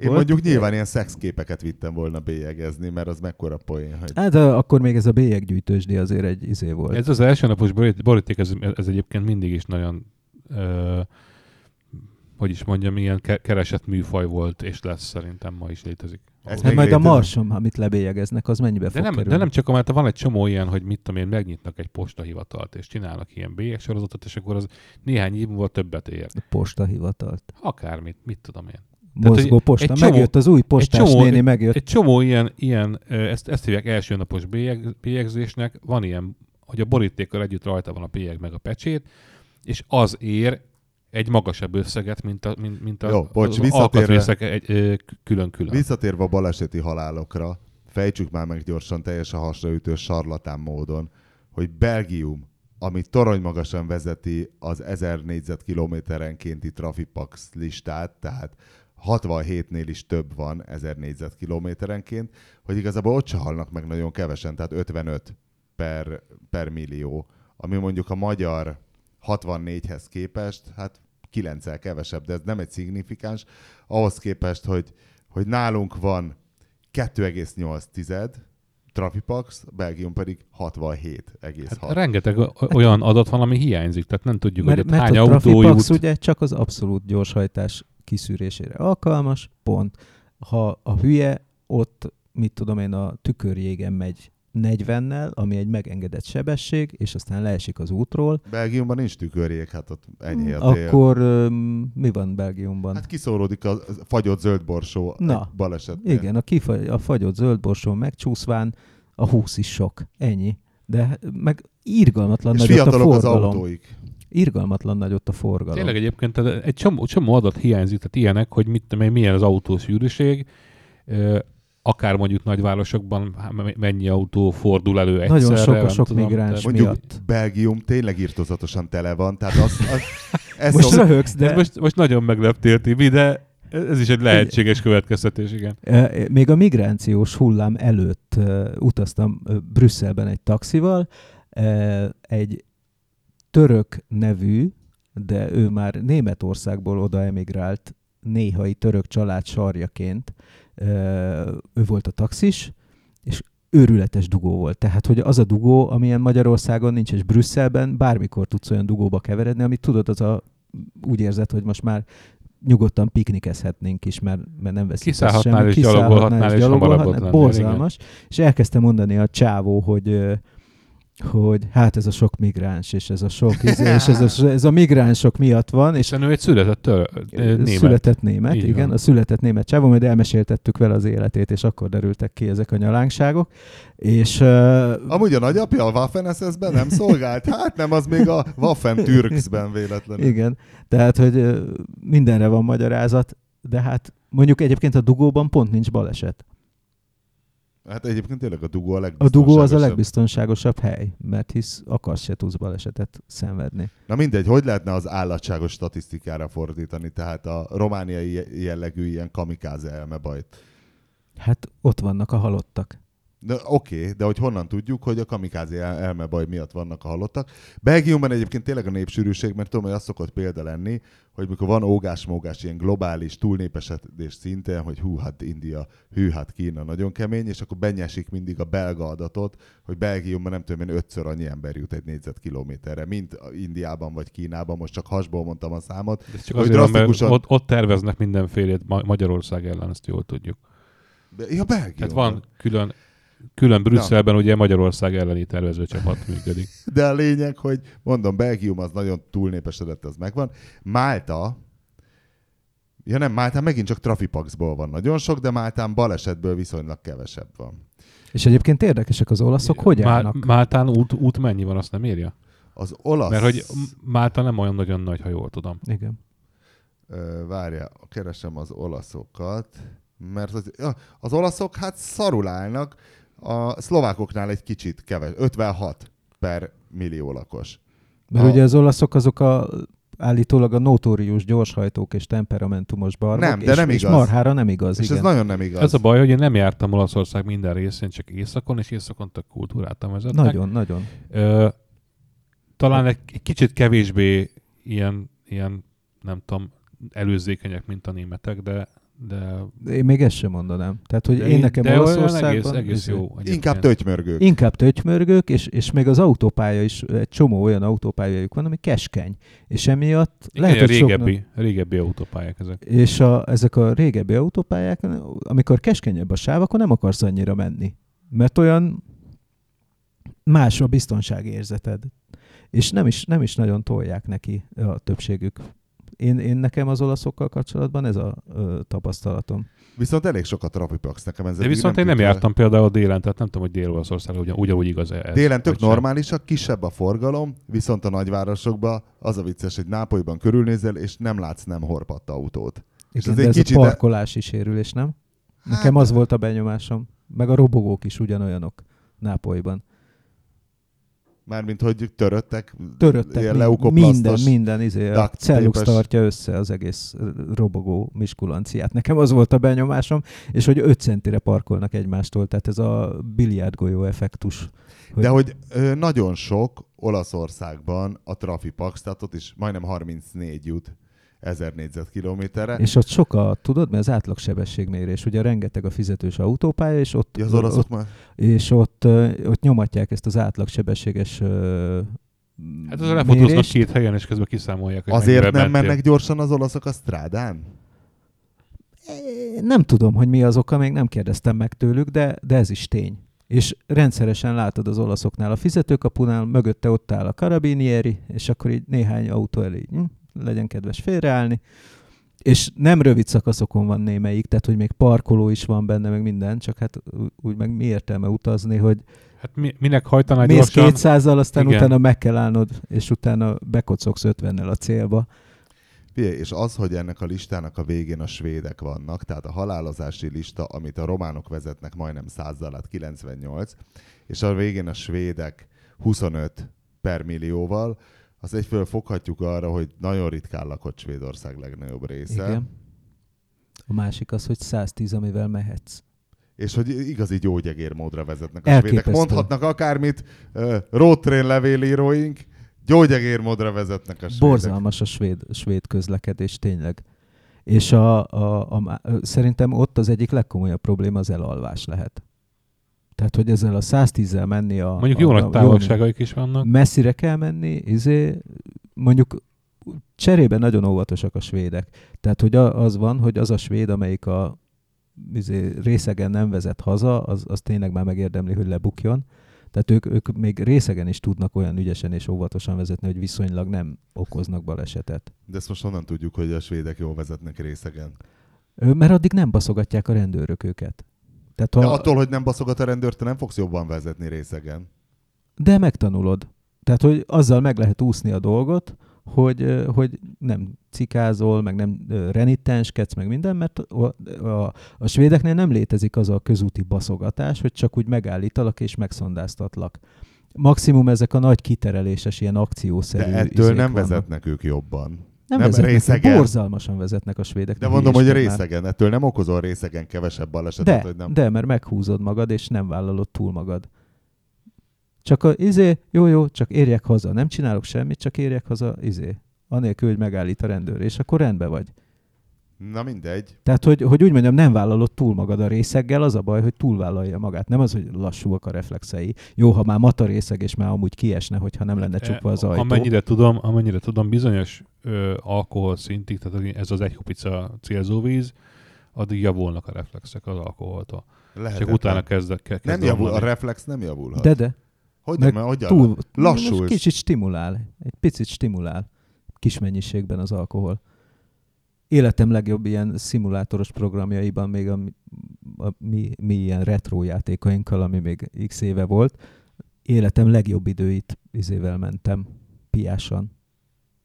Én Volt? mondjuk nyilván ilyen szexképeket vittem volna bélyegezni, mert az mekkora poén, hogy... hát ö, akkor még ez a bélyeggyűjtősdi azért egy izé volt. Ez az első napos borít- boríték, ez, ez egyébként mindig is nagyon, ö, hogy is mondjam, ilyen ke- keresett műfaj volt, és lesz szerintem ma is létezik. Ez hát majd a létezik. Marson, amit lebélyegeznek, az mennyibe De fog nem, kerülni? de nem csak, mert van egy csomó ilyen, hogy mit tudom én, megnyitnak egy postahivatalt, és csinálnak ilyen sorozatot, és akkor az néhány év múlva többet ér. Postahivatalt. Akármit, mit tudom én. Tehát, Mozgó posta. egy csomó- megjött az új postás csomó- néni, megjött. Egy csomó ilyen, ilyen ezt, ezt hívják első napos bélyeg, bélyegzésnek, van ilyen, hogy a borítékkal együtt rajta van a bélyeg meg a pecsét, és az ér egy magasabb összeget, mint a, mint, mint a, Jó, bocs, az visszatérve- alkatrészek egy, ö, külön-külön. Visszatérve a baleseti halálokra, fejtsük már meg gyorsan teljesen hasraütő sarlatán módon, hogy Belgium, ami torony magasan vezeti az 1000 négyzetkilométerenkénti Trafipax listát, tehát 67-nél is több van 1000 négyzetkilométerenként, hogy igazából ott se halnak meg nagyon kevesen, tehát 55 per, per millió, ami mondjuk a magyar 64-hez képest, hát 9 kevesebb, de ez nem egy szignifikáns, ahhoz képest, hogy, hogy nálunk van 2,8 Trafipax, Belgium pedig 67,6. Hát rengeteg olyan adat van, ami hiányzik, tehát nem tudjuk, Mert, hogy ott mert hány a autó jut. ugye csak az abszolút gyorshajtás kiszűrésére alkalmas, pont. Ha a hülye ott, mit tudom én, a tükörjégen megy 40-nel, ami egy megengedett sebesség, és aztán leesik az útról, Belgiumban nincs tükörjék, hát ott ennyi a tél. akkor mi van Belgiumban? Hát kiszóródik a fagyott zöld borsó Na, egy baleset. Igen, a, kifa- a fagyott zöldborsón megcsúszván a 20 is sok. Ennyi. De meg irgalmatlan És nagy a fiatalok az forgalom. autóik. Irgalmatlan nagy ott a forgalom. Tényleg egyébként tehát egy csomó, csomó adat hiányzik, tehát ilyenek, hogy mit, milyen az autós ö, akár mondjuk nagyvárosokban mennyi autó fordul elő egyszerre. Nagyon sok a sok tudom, migráns Mondjuk miatt. Belgium tényleg írtozatosan tele van, tehát az, az ez Most szok- röhögsz, De... Most, most nagyon megleptél, Tibi, de ez is egy lehetséges következtetés, igen. Még a migrációs hullám előtt utaztam Brüsszelben egy taxival, egy török nevű, de ő már Németországból oda emigrált néhai török család sarjaként. Ő volt a taxis, és őrületes dugó volt. Tehát, hogy az a dugó, amilyen Magyarországon nincs, és Brüsszelben bármikor tudsz olyan dugóba keveredni, amit tudod, az a úgy érzed, hogy most már nyugodtan piknikezhetnénk is, mert, mert nem veszik Kiszállhatnál és gyalogolhatnál, és ott lennél, Borzalmas. És elkezdte mondani a csávó, hogy hogy hát ez a sok migráns, és ez a sok, izé, és ez a, ez a migránsok miatt van, és Hiszen ő egy született tör, német. Született német, Így igen, van. a született német csávó, majd elmeséltettük vele az életét, és akkor derültek ki ezek a nyalánkságok. És uh, Amúgy a nagyapja a Waffen SS-ben nem szolgált? Hát nem, az még a Waffen Türksben véletlenül. igen, tehát, hogy mindenre van magyarázat, de hát mondjuk egyébként a dugóban pont nincs baleset. Hát egyébként tényleg a dugó a A legbiztonságosabb. dugó az a legbiztonságosabb hely, mert hisz akarsz se tudsz balesetet szenvedni. Na mindegy, hogy lehetne az állatságos statisztikára fordítani, tehát a romániai jellegű ilyen kamikáze elmebajt. Hát ott vannak a halottak. De oké, okay, de hogy honnan tudjuk, hogy a kamikázi el- elmebaj miatt vannak a halottak. Belgiumban egyébként tényleg a népsűrűség, mert tudom, hogy az szokott példa lenni, hogy mikor van ógás-mógás, ilyen globális túlnépesedés szinten, hogy hú, hát India, hű, hát Kína nagyon kemény, és akkor benyesik mindig a belga adatot, hogy Belgiumban nem tudom én ötször annyi ember jut egy négyzetkilométerre, mint Indiában vagy Kínában, most csak hasból mondtam a számot. De ez csak azért, van, mert drasztikusan- ott, ott terveznek mindenfélét Ma- Magyarország ellen, ezt jól tudjuk. Be- Ja, Belgiumban. Tehát van külön, külön Brüsszelben ugye Magyarország elleni tervező csapat működik. De a lényeg, hogy mondom, Belgium az nagyon túlnépesedett, az megvan. Málta, ja nem, Máltán megint csak trafipaxból van nagyon sok, de Máltán balesetből viszonylag kevesebb van. És egyébként érdekesek az olaszok, hogy Má- állnak? Máltán út, út mennyi van, azt nem írja? Az olasz... Mert hogy Málta nem olyan nagyon nagy, ha jól tudom. Igen. Ö, várja, keresem az olaszokat, mert az, az olaszok hát szarul állnak, a szlovákoknál egy kicsit keves, 56 per millió lakos. Mert A- ugye az olaszok azok a állítólag a notórius gyorshajtók és temperamentumos barmok, Nem, de és, nem és igaz. marhára nem igaz, És igen. ez nagyon nem igaz. Ez a baj, hogy én nem jártam Olaszország minden részén, csak északon, és északon tök kultúráltam vezetnek. Nagyon, nagyon. Ö, talán egy, egy kicsit kevésbé ilyen, ilyen, nem tudom, előzékenyek, mint a németek, de, de, Én még ezt sem mondanám. Tehát, hogy de én nekem de Olaszországban... egész, egész izé- jó. egyébként. Inkább tötymörgők. Inkább tötymörgők, és, és még az autópálya is, egy csomó olyan autópályajuk van, ami keskeny. És emiatt Igen, lehet, hogy soknak- régebbi, régebbi autópályák ezek. És a, ezek a régebbi autópályák, amikor keskenyebb a sáv, akkor nem akarsz annyira menni. Mert olyan más a biztonságérzeted. És nem is, nem is nagyon tolják neki a többségük. Én, én nekem az olaszokkal kapcsolatban ez a ö, tapasztalatom. Viszont elég sokat trafipax nekem ez De viszont én nem tűnt fel. jártam például délen, tehát nem tudom, hogy Dél-Olaszországra ugyan, ugyanúgy igaz ez. Délen tök vagy sem. normálisak, kisebb a forgalom, viszont a nagyvárosokban az a vicces, hogy Nápolyban körülnézel, és nem látsz nem horpadt autót. És Igen, ez de egy ez kicsit- a parkolási sérülés, nem? Nekem Hát- az volt a benyomásom. Meg a robogók is ugyanolyanok Nápolyban. Mármint, hogy töröttek, Töröttek ilyen minden, minden, izé, a cellux tartja össze az egész robogó miskulanciát. Nekem az volt a benyomásom, és hogy 5 centire parkolnak egymástól, tehát ez a biliárdgolyó effektus. De hogy ö, nagyon sok Olaszországban a trafipax, tehát ott is majdnem 34 jut 1000 négyzetkilométerre. És ott sok a, tudod, mert az átlagsebességmérés, ugye rengeteg a fizetős autópálya, és ott, Ja, az olaszok ott, már... és ott, ott nyomatják ezt az átlagsebességes Hát ezzel lefotóznak két helyen, és közben kiszámolják, hogy Azért nem mentél. mennek gyorsan az olaszok a strádán? Nem tudom, hogy mi az oka, még nem kérdeztem meg tőlük, de, de ez is tény. És rendszeresen látod az olaszoknál a fizetőkapunál, mögötte ott áll a karabinieri, és akkor így néhány autó elé, hm, legyen kedves félreállni. És nem rövid szakaszokon van némelyik, tehát hogy még parkoló is van benne, meg minden, csak hát úgy meg mi értelme utazni, hogy Hát mi, minek hajtaná mész gyorsan? 200-zal, aztán Igen. utána meg kell állnod, és utána bekocogsz 50-nel a célba. Figyelj, és az, hogy ennek a listának a végén a svédek vannak, tehát a halálozási lista, amit a románok vezetnek majdnem 100 hát 98, és a végén a svédek 25 per millióval, az egyfelől foghatjuk arra, hogy nagyon ritkán lakott Svédország legnagyobb része. Igen. A másik az, hogy 110, amivel mehetsz. És hogy igazi gyógyegérmódra vezetnek a svédek. Elképesztő. Mondhatnak akármit, uh, roadtrain levélíróink, gyógyegérmódra vezetnek a svédek. Borzalmas a svéd, svéd közlekedés, tényleg. És a, a, a, ö, szerintem ott az egyik legkomolyabb probléma az elalvás lehet. Tehát, hogy ezzel a 110-zel menni a... Mondjuk a, jó a, nagy távolságaik is vannak. Messzire kell menni, izé, mondjuk cserébe nagyon óvatosak a svédek. Tehát, hogy a- az van, hogy az a svéd, amelyik a izé, részegen nem vezet haza, az, az tényleg már megérdemli, hogy lebukjon. Tehát ők, ők még részegen is tudnak olyan ügyesen és óvatosan vezetni, hogy viszonylag nem okoznak balesetet. De ezt most honnan tudjuk, hogy a svédek jól vezetnek részegen? Mert addig nem baszogatják a rendőrök őket. Tehát De ha, attól, hogy nem baszogat a rendőrt, te nem fogsz jobban vezetni részegen. de megtanulod. Tehát, hogy azzal meg lehet úszni a dolgot, hogy, hogy nem cikázol, meg nem renitenskedsz, meg minden, mert a, a, a svédeknél nem létezik az a közúti baszogatás, hogy csak úgy megállítalak és megszondáztatlak. Maximum ezek a nagy kitereléses, ilyen De akciószerű ettől izék nem vannak. vezetnek ők jobban. Nem, Nem, vezetnek, részegen. borzalmasan vezetnek a svédek. De mondom, hogy hülyeskedj már. részegen. Ettől nem okozol részegen kevesebb balesetet, De, hogy nem. de, mert meghúzod magad, és nem vállalod túl magad. Csak a, izé, jó, jó, csak érjek haza. Nem csinálok semmit, csak érjek haza, izé. Anélkül, hogy megállít a rendőr, és akkor rendben vagy. Na mindegy. Tehát, hogy, hogy úgy mondjam, nem vállalod túl magad a részeggel, az a baj, hogy túlvállalja magát. Nem az, hogy lassúak a reflexei. Jó, ha már mata részeg, és már amúgy kiesne, hogyha nem lenne csukva az ajtó. Amennyire tudom, amennyire tudom, bizonyos ö, alkohol szintig, tehát ez az egy kupica célzóvíz, addig javulnak a reflexek az alkoholtól. Lehet. Csak utána kezdek, kezd nem javul, a reflex nem javulhat. De, de. hogy meg nem, hogy Túl, Lassulsz. most Kicsit stimulál. Egy picit stimulál. Kis mennyiségben az alkohol. Életem legjobb ilyen szimulátoros programjaiban még a, mi- a mi, mi ilyen retro játékainkkal, ami még x éve volt, életem legjobb időit izével mentem piásan.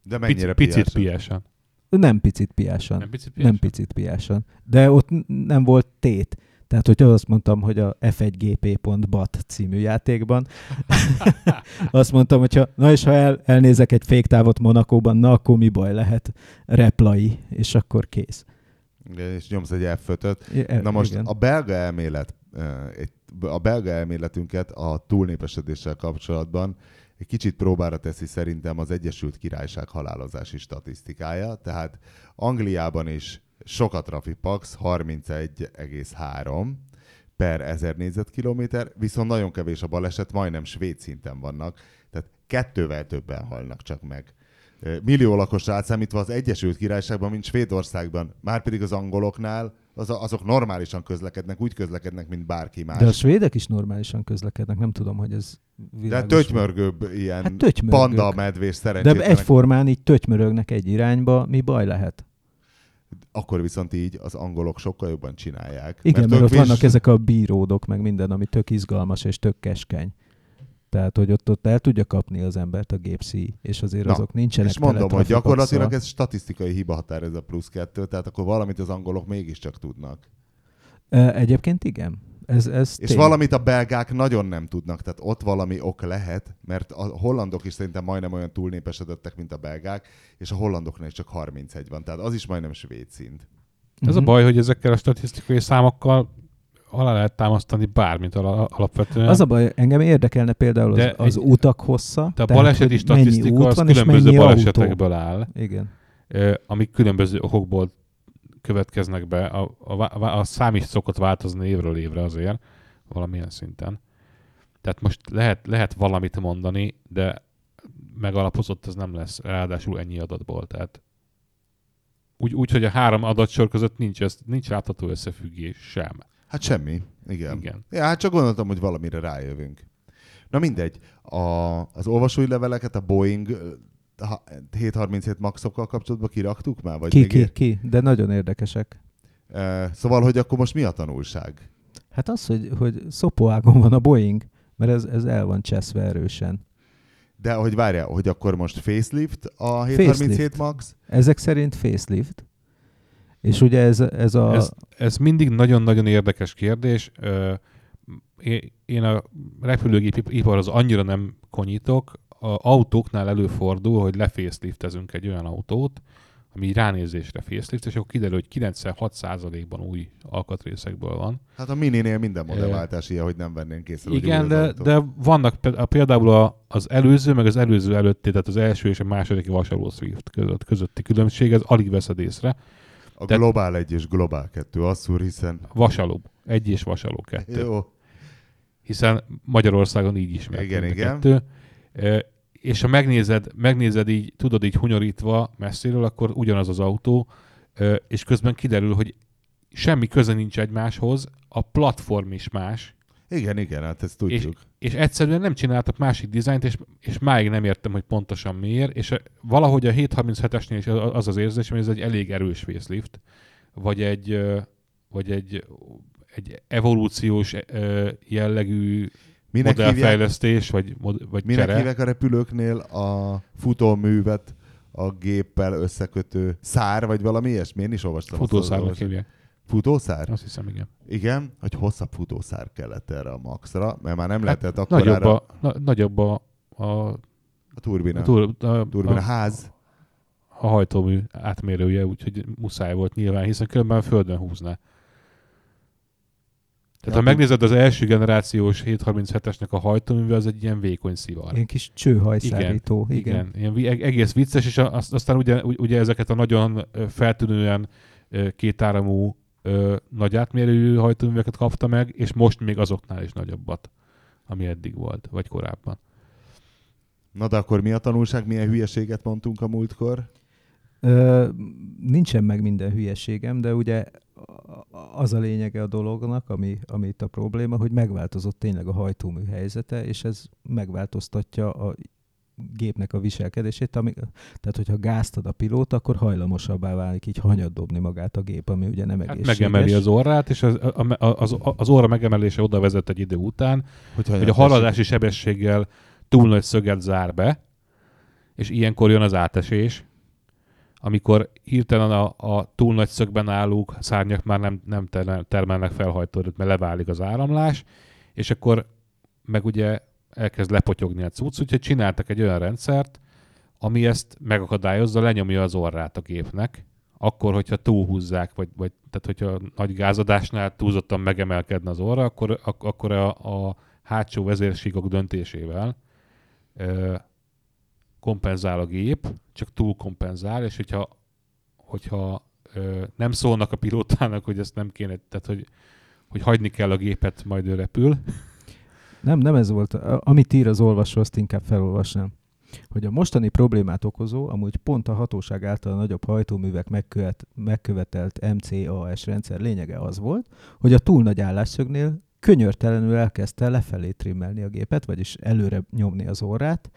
De mennyire Picit, picit piásan? piásan. Nem picit piásan. Nem picit piásan? Nem picit piásan. De ott nem volt tét. Tehát, hogyha azt mondtam, hogy a f1gp.bat című játékban, azt mondtam, hogyha na és ha el, elnézek egy féktávot Monakóban, na akkor mi baj lehet? Replai, és akkor kész. Igen, És nyomsz egy f I- Na most igen. a belga elmélet, a belga elméletünket a túlnépesedéssel kapcsolatban egy kicsit próbára teszi szerintem az Egyesült Királyság halálozási statisztikája. Tehát Angliában is sok a trafipax, 31,3 per 1000 négyzetkilométer, viszont nagyon kevés a baleset, majdnem svéd szinten vannak, tehát kettővel többen halnak csak meg. Millió lakosra átszámítva az Egyesült Királyságban, mint Svédországban, már pedig az angoloknál, az, azok normálisan közlekednek, úgy közlekednek, mint bárki más. De a svédek is normálisan közlekednek, nem tudom, hogy ez De világos. tötymörgőbb ilyen Hát panda medvés De szerencsétlenek. egyformán így tötymörögnek egy irányba, mi baj lehet? Akkor viszont így az angolok sokkal jobban csinálják. Igen, mert, ők ott vannak ezek a bíródok, meg minden, ami tök izgalmas és tök keskeny. Tehát, hogy ott, ott el tudja kapni az embert a gépszíj, és azért Na, azok nincsenek És mondom, hogy gyakorlatilag ez statisztikai hiba határ ez a plusz kettő, tehát akkor valamit az angolok mégiscsak tudnak. Egyébként igen. Ez, ez És tény. valamit a belgák nagyon nem tudnak, tehát ott valami ok lehet, mert a hollandok is szerintem majdnem olyan túlnépesedettek, mint a belgák, és a hollandoknál is csak 31 van, tehát az is majdnem svéd szint. Ez a Mhm. baj, hogy ezekkel a statisztikai számokkal alá lehet támasztani bármit ala- alapvetően. Az a baj, engem érdekelne például az, De az egy- utak hossza. De a tehát, baleseti statisztika az különböző balesetekből autó. áll, Igen. ö, amik különböző okokból következnek be. A, a, a, szám is szokott változni évről évre azért, valamilyen szinten. Tehát most lehet, lehet valamit mondani, de megalapozott ez nem lesz, ráadásul ennyi adatból. Tehát úgy, úgy hogy a három adatsor között nincs, ez, nincs látható összefüggés sem. Hát semmi, igen. Igen. Ja, hát csak gondoltam, hogy valamire rájövünk. Na mindegy, a, az olvasói leveleket a Boeing 737 maxokkal kapcsolatban kiraktuk már? Vagy Ki, még ki, ér- ki, de nagyon érdekesek. Szóval, hogy akkor most mi a tanulság? Hát az, hogy, hogy szopóágon van a Boeing, mert ez, ez el van cseszve erősen. De hogy várjál, hogy akkor most facelift a 737 Facelift. max? Ezek szerint facelift. És ugye ez, ez a... Ez, ez mindig nagyon-nagyon érdekes kérdés. Én a repülőgép iparhoz annyira nem konyítok. A autóknál előfordul, hogy lefaceliftezünk egy olyan autót, ami ránézésre facelift, és akkor kiderül, hogy 96%-ban új alkatrészekből van. Hát a mininél minden modellváltás ilyen, hogy nem vennénk észre, Igen, de, de vannak például az előző, meg az előző előtti, tehát az első és a második vasaló Swift között, közötti különbség, ez alig veszed észre. A tehát- Globál 1 és Globál 2, asszúr, hiszen... Vasaló. Egy és vasaló kettő. Jó, hiszen Magyarországon így ismert. Igen, mind a igen. Kettő. És ha megnézed, megnézed így, tudod így hunyorítva messziről, akkor ugyanaz az autó, és közben kiderül, hogy semmi köze nincs egymáshoz, a platform is más, igen, igen, hát ezt tudjuk. és egyszerűen nem csináltak másik dizájnt, és, és máig nem értem, hogy pontosan miért, és valahogy a 737-esnél is az az, érzés, hogy ez egy elég erős facelift, vagy egy, vagy egy, egy evolúciós jellegű Minek hívják, modellfejlesztés, vagy, mod, vagy minek csere. hívják a repülőknél a futóművet a géppel összekötő szár, vagy valami ilyesmi? Én is olvastam. Futószárnak hívják. Futószár? Azt hiszem, igen. Igen, hogy hosszabb futószár kellett erre a maxra, mert már nem Hát lehetett akkor Nagyobb a, a, na, nagyobb a, a, a turbina. a, tur, a, turbina a, ház. a hajtómű átmérője, úgyhogy muszáj volt nyilván, hiszen különben a földön húzná. Tehát ha megnézed az első generációs 737-esnek a hajtóműve, az egy ilyen vékony szivar. Ilyen kis csőhajszárító. Igen, igen. igen. Ilyen egész vicces, és aztán ugye, ugye ezeket a nagyon feltűnően kétáramú nagy átmérőjű hajtóműveket kapta meg, és most még azoknál is nagyobbat, ami eddig volt, vagy korábban. Na de akkor mi a tanulság, milyen hülyeséget mondtunk a múltkor? Ö, nincsen meg minden hülyeségem, de ugye az a lényege a dolognak, ami, ami itt a probléma, hogy megváltozott tényleg a hajtómű helyzete, és ez megváltoztatja a gépnek a viselkedését, ami, tehát hogyha gázt ad a pilóta, akkor hajlamosabbá válik így hanyat dobni magát a gép, ami ugye nem hát egészséges. Hát megemeli az orrát, és az, az, az orra megemelése oda vezet egy idő után, hogy, hogy a haladási sebességgel túl nagy szöget zár be, és ilyenkor jön az átesés, amikor hirtelen a, a túl nagy szögben állók szárnyak már nem, nem termelnek felhajtóerőt, mert leválik az áramlás, és akkor meg ugye elkezd lepotyogni a cucc, úgyhogy csináltak egy olyan rendszert, ami ezt megakadályozza, lenyomja az orrát a gépnek, akkor, hogyha túlhúzzák, vagy, vagy tehát hogyha nagy gázadásnál túlzottan megemelkedne az orra, akkor, ak- akkor a, a hátsó vezérsíkok döntésével ö, kompenzál a gép, csak túl kompenzál, és hogyha, hogyha ö, nem szólnak a pilótának, hogy ezt nem kéne, tehát hogy, hogy hagyni kell a gépet, majd ő repül. Nem, nem ez volt. Amit ír az olvasó, azt inkább felolvasnám. Hogy a mostani problémát okozó, amúgy pont a hatóság által a nagyobb hajtóművek megkövet, megkövetelt MCAS rendszer lényege az volt, hogy a túl nagy állásszögnél könyörtelenül elkezdte lefelé trimmelni a gépet, vagyis előre nyomni az órát,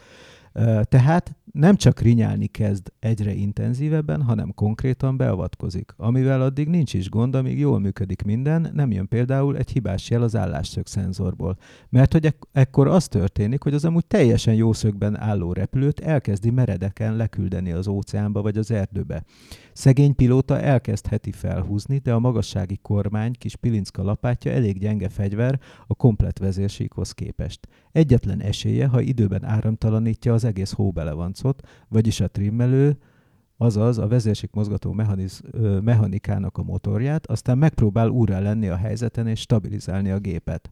tehát nem csak rinyálni kezd egyre intenzívebben, hanem konkrétan beavatkozik. Amivel addig nincs is gond, amíg jól működik minden, nem jön például egy hibás jel az állásszög szenzorból. Mert hogy ek- ekkor az történik, hogy az amúgy teljesen jó szögben álló repülőt elkezdi meredeken leküldeni az óceánba vagy az erdőbe. Szegény pilóta elkezdheti felhúzni, de a magassági kormány kis pilincka lapátja elég gyenge fegyver a komplet vezérsíkhoz képest. Egyetlen esélye, ha időben áramtalanítja az egész hóbelevancot, vagyis a trimmelő, azaz a vezérsik mozgató mechaniz, mechanikának a motorját, aztán megpróbál úrá lenni a helyzeten és stabilizálni a gépet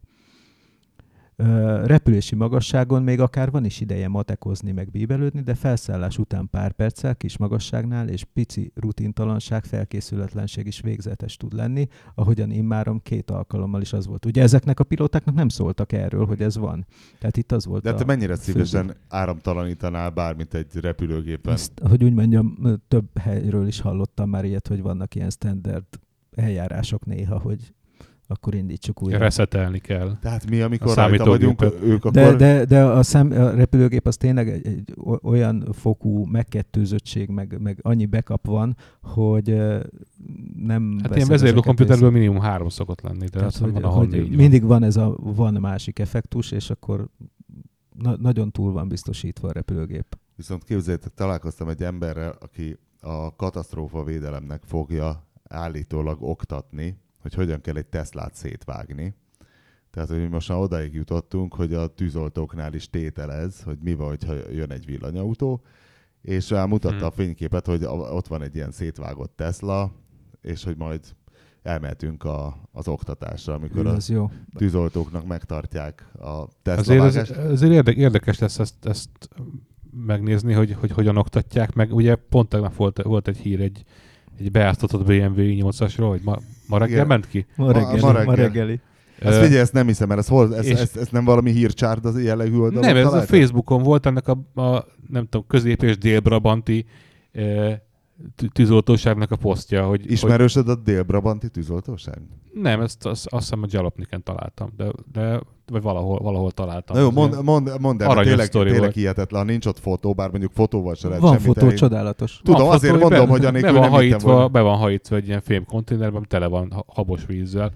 repülési magasságon még akár van is ideje matekozni, meg bíbelődni, de felszállás után pár perccel kis magasságnál és pici rutintalanság, felkészületlenség is végzetes tud lenni, ahogyan immárom két alkalommal is az volt. Ugye ezeknek a pilótáknak nem szóltak erről, hogy ez van. Tehát itt az volt De te mennyire szívesen főbb. áramtalanítanál bármit egy repülőgépen? Ezt, hogy úgy mondjam, több helyről is hallottam már ilyet, hogy vannak ilyen standard eljárások néha, hogy akkor indítsuk újra. Reszetelni kell. Tehát mi, amikor rajta vagyunk, ők akkor... De, de, de a, szem, a repülőgép az tényleg egy, egy olyan fokú megkettőzöttség, meg, meg annyi backup van, hogy nem... Hát ilyen vezérlő komputerből minimum három szokott lenni, de Tehát, hogy, van, hogy van. mindig van ez a van másik effektus, és akkor na, nagyon túl van biztosítva a repülőgép. Viszont képzeljétek, találkoztam egy emberrel, aki a katasztrófa védelemnek fogja állítólag oktatni hogy hogyan kell egy Teslát szétvágni. Tehát, hogy most már odaig jutottunk, hogy a tűzoltóknál is tételez, hogy mi van, ha jön egy villanyautó, és mutatta hmm. a fényképet, hogy ott van egy ilyen szétvágott Tesla, és hogy majd elmehetünk a, az oktatásra, amikor Ő, a jó. tűzoltóknak megtartják a Tesla Azért, az, azért érdekes lesz ezt, ezt megnézni, hogy, hogy hogyan oktatják meg. Ugye pont tegnap volt, volt egy hír egy, egy beáztatott BMW 8-asról, hogy ma, ma reggel Igen. ment ki? Ma reggeli. Ma, ma reggeli. Ma reggeli. Ezt figyelj, ezt nem hiszem, mert ez, hol, ez, ez, ez, nem valami hírcsárt az jellegű oldalon Nem, ez találtak? a Facebookon volt ennek a, a nem tudom, közép- és délbrabanti e, tűzoltóságnak a posztja. Hogy, Ismerősöd hogy... a dél-brabanti tűzoltóság? Nem, ezt azt, azt hiszem a Jalopniken találtam, de, de vagy valahol, valahol találtam. Na jó, mond, mond, mond el, tényleg, tényleg hihetetlen, nincs ott fotó, bár mondjuk fotóval se lehet Van fotó, elég. csodálatos. Tudom, van azért fotó, mondom, be, hogy anélkül van, nem hajítva, be van hajítva egy ilyen fémkonténerben, tele van habos vízzel.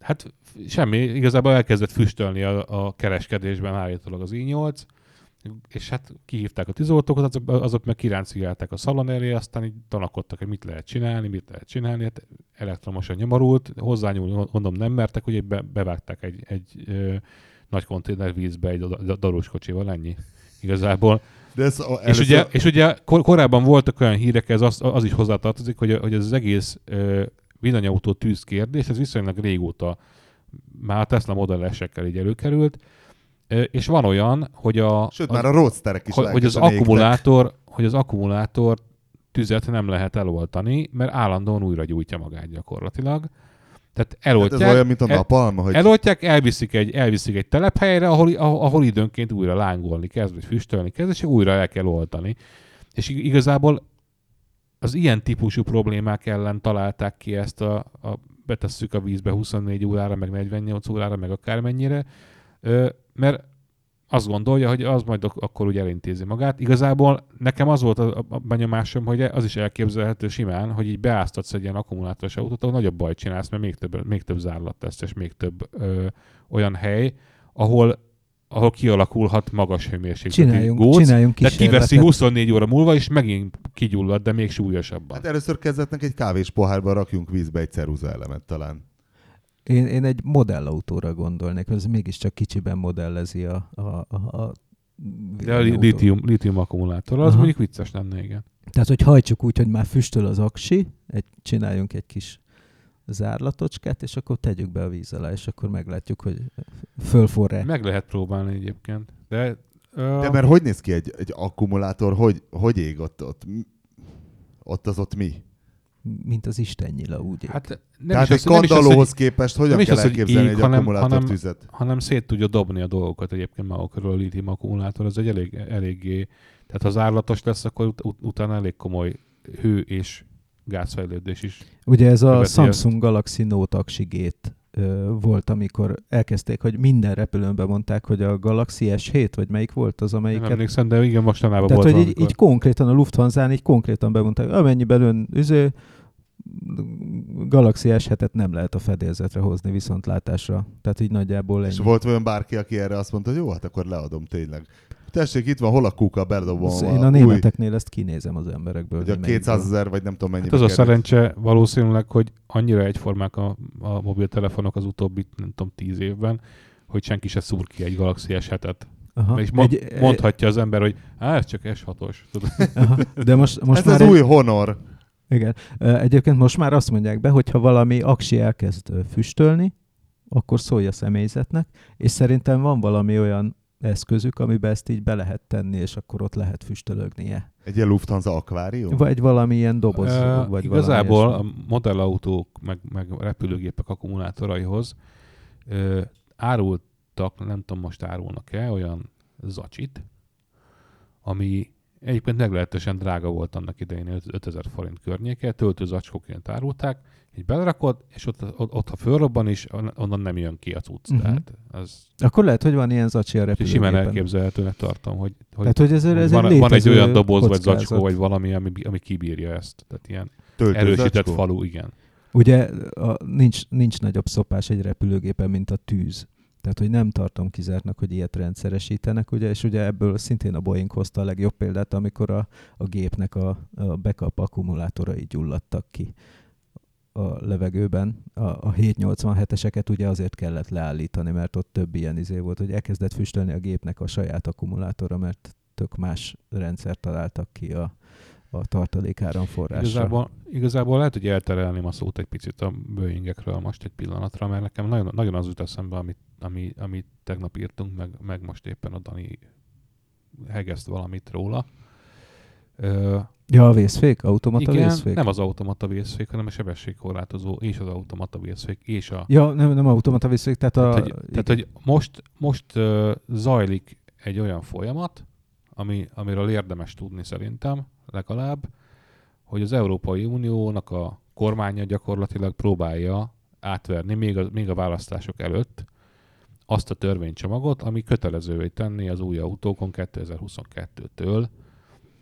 Hát semmi, igazából elkezdett füstölni a, a kereskedésben állítólag az i8, és hát kihívták a tűzoltókat, azok, azok meg kiráncigálták a szalon elé, aztán így tanakodtak, hogy mit lehet csinálni, mit lehet csinálni, hát elektromosan nyomorult, hozzányúl, mondom, nem mertek, hogy be, bevágták egy, egy ö, nagy konténer vízbe egy darús kocsival, ennyi igazából. De ez, a- És ugye, és ugye kor, korábban voltak olyan hírek, ez az, az is hozzátartozik, hogy, hogy ez az egész ö, villanyautó tűz kérdés, ez viszonylag régóta már a Tesla Model S-ekkel így előkerült, és van olyan, hogy a, Sőt, az, már a roadsterek is hogy, az égtek. akkumulátor, hogy az akkumulátor tüzet nem lehet eloltani, mert állandóan újra gyújtja magát gyakorlatilag. Tehát Hát eloltják, ez olyan, mint a el- napalm, hogy Eloltják, elviszik egy, elviszik egy telephelyre, ahol, ahol, időnként újra lángolni kezd, vagy füstölni kezd, és újra el kell oltani. És ig- igazából az ilyen típusú problémák ellen találták ki ezt a, a betesszük a vízbe 24 órára, meg 48 órára, meg akármennyire, mert azt gondolja, hogy az majd ak- akkor úgy elintézi magát. Igazából nekem az volt a, benyomásom, hogy az is elképzelhető simán, hogy így beáztatsz egy ilyen akkumulátoros autót, ahol nagyobb bajt csinálsz, mert még több, még több zárlat lesz, és még több ö, olyan hely, ahol ahol kialakulhat magas hőmérsékleti Csináljunk, góc, csináljunk de kiveszi kísérletet. 24 óra múlva, és megint kigyullad, de még súlyosabban. Hát először kezdetnek egy kávés pohárba rakjunk vízbe egy ceruza elemet talán. Én, én egy modellautóra gondolnék, ez mégiscsak kicsiben modellezi a, a, a, a De a li- lítium, lítium akkumulátor, az Aha. mondjuk vicces lenne, igen. Tehát, hogy hajtsuk úgy, hogy már füstöl az aksi, egy, csináljunk egy kis zárlatocskát, és akkor tegyük be a víz alá, és akkor meglátjuk, hogy fölforra. Meg lehet próbálni egyébként. De, ö, De mert hogy néz ki egy, egy akkumulátor, hogy, hogy ég ott, ott? Ott az ott mi? Mint az istennyila, úgy. hát nem Tehát is egy nem kandallóhoz hogy, képest hogyan nem kell az, hogy elképzelni ég, egy hanem- akkumulátor hanem- tüzet? hanem szét tudja dobni a dolgokat egyébként maga körül a lítium akkumulátor. Az egy elég, eléggé, tehát ha zárlatos lesz, akkor ut- ut- utána elég komoly hő és gázfejlődés is. Ugye ez a Samsung Galaxy Note aksigét volt, amikor elkezdték, hogy minden repülőn bemondták, hogy a Galaxy S7, vagy melyik volt az, Nem amelyiket emlékszem, de igen, mostanában Tehát, volt hogy így, így konkrétan a Lufthansa-n így konkrétan bemondták, amennyiben ön üző, Galaxy S7-et nem lehet a fedélzetre hozni viszontlátásra. Tehát így nagyjából És ennyi. volt olyan bárki, aki erre azt mondta, hogy jó, hát akkor leadom tényleg. Tessék, itt van, hol a kuka, bedobom Ez- a, Én a új, németeknél ezt kinézem az emberekből. hogy a hogy melyikből. 200 ezer, vagy nem tudom mennyi. Hát az a szerencse valószínűleg, hogy annyira egyformák a, a mobiltelefonok az utóbbi, nem tudom, tíz évben, hogy senki se szúr ki egy Galaxy S7-et. Aha. És mond, Egy- mondhatja az ember, hogy á, ez csak S6-os. Tudod? Aha. De most, most Ez már az egy- új Honor. Igen. Egyébként most már azt mondják be, hogy ha valami aksi elkezd füstölni, akkor szólj a személyzetnek, és szerintem van valami olyan eszközük, amiben ezt így be lehet tenni, és akkor ott lehet füstölögnie. Egy ilyen Lufthansa akvárium? Vagy valami ilyen doboz, Ö, vagy Igazából valami a modellautók, meg, meg repülőgépek akkumulátoraihoz ö, árultak, nem tudom most árulnak-e, olyan zacsit, ami egyébként meglehetősen drága volt annak idején, 5000 forint környéke, töltőzacskóként árulták, így belerakod, és ott, ott, ott ha fölrobban is, on- onnan nem jön ki a cucc. Uh-huh. Tehát az Akkor lehet, hogy van ilyen zacsi a simán repülőgépen. elképzelhetőnek tartom, hogy, hogy, Tehát, hogy ez, hogy ez van, egy van egy olyan doboz, vagy kockázat. zacskó, vagy valami, ami, ami kibírja ezt. Tehát ilyen Töltőzacskó? erősített falu, igen. Ugye a, nincs, nincs nagyobb szopás egy repülőgépen, mint a tűz. Tehát, hogy nem tartom kizártnak, hogy ilyet rendszeresítenek, ugye, és ugye ebből szintén a Boeing hozta a legjobb példát, amikor a, a gépnek a, a backup akkumulátorai gyulladtak ki a levegőben. A, a 787-eseket ugye azért kellett leállítani, mert ott több ilyen izé volt, hogy elkezdett füstölni a gépnek a saját akkumulátora, mert tök más rendszert találtak ki a, a tartalékáramforrásra. Igazából, igazából lehet, hogy elterelném a szót egy picit a Boeingekről most egy pillanatra, mert nekem nagyon, nagyon az jut eszembe, amit, ami, amit tegnap írtunk, meg, meg most éppen a Dani hegeszt valamit róla. Ö, Ja, a vészfék? Automata igen, vészfék? nem az automata vészfék, hanem a sebességkorlátozó és az automata vészfék és a... Ja, nem, nem automata vészfék, tehát a... Tehát, hogy, tehát, hogy most, most uh, zajlik egy olyan folyamat, ami, amiről érdemes tudni szerintem legalább, hogy az Európai Uniónak a kormánya gyakorlatilag próbálja átverni még a, még a választások előtt azt a törvénycsomagot, ami kötelezővé tenni az új autókon 2022-től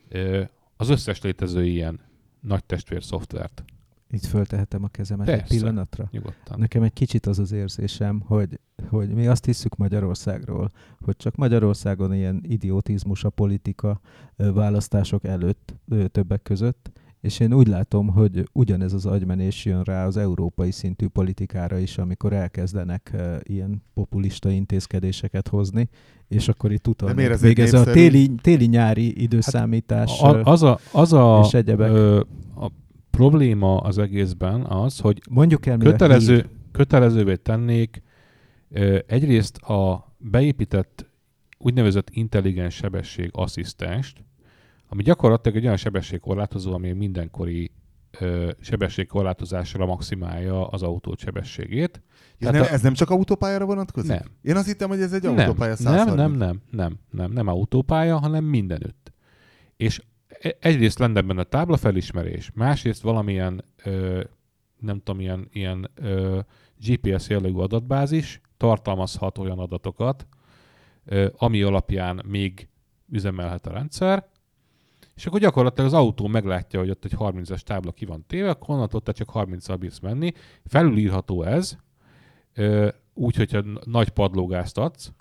ö, az összes létező ilyen nagy testvér szoftvert. Itt föltehetem a kezemet egy Persze. pillanatra. Nyugodtan. Nekem egy kicsit az az érzésem, hogy, hogy mi azt hiszük Magyarországról, hogy csak Magyarországon ilyen idiotizmus a politika választások előtt többek között, És én úgy látom, hogy ugyanez az agymenés jön rá az európai szintű politikára is, amikor elkezdenek uh, ilyen populista intézkedéseket hozni, és akkor itt miért utalnék ez még egy ez a népszerű- téli, téli-nyári időszámítás. A, ö, az a, az a, és egyebek. ö, a probléma az egészben az, hogy Mondjuk el, kötelező, kötelezővé tennék ö, egyrészt a beépített úgynevezett intelligens sebesség asszisztenst, ami gyakorlatilag egy olyan sebességkorlátozó, ami mindenkori ö, sebességkorlátozásra maximálja az autó sebességét. Ja, Tehát nem, a- ez nem csak autópályára vonatkozik? Nem. Én azt hittem, hogy ez egy Nem, autópálya 130. nem, nem, nem, nem, nem, nem autópálya, hanem mindenütt. És egyrészt lenne benne táblafelismerés, másrészt valamilyen, ö, nem tudom, ilyen, ilyen ö, GPS jellegű adatbázis tartalmazhat olyan adatokat, ö, ami alapján még üzemelhet a rendszer, és akkor gyakorlatilag az autó meglátja, hogy ott egy 30-as tábla ki van téve, akkor onnantól te csak 30-al bírsz menni. Felülírható ez, úgy, hogyha nagy padlógást adsz,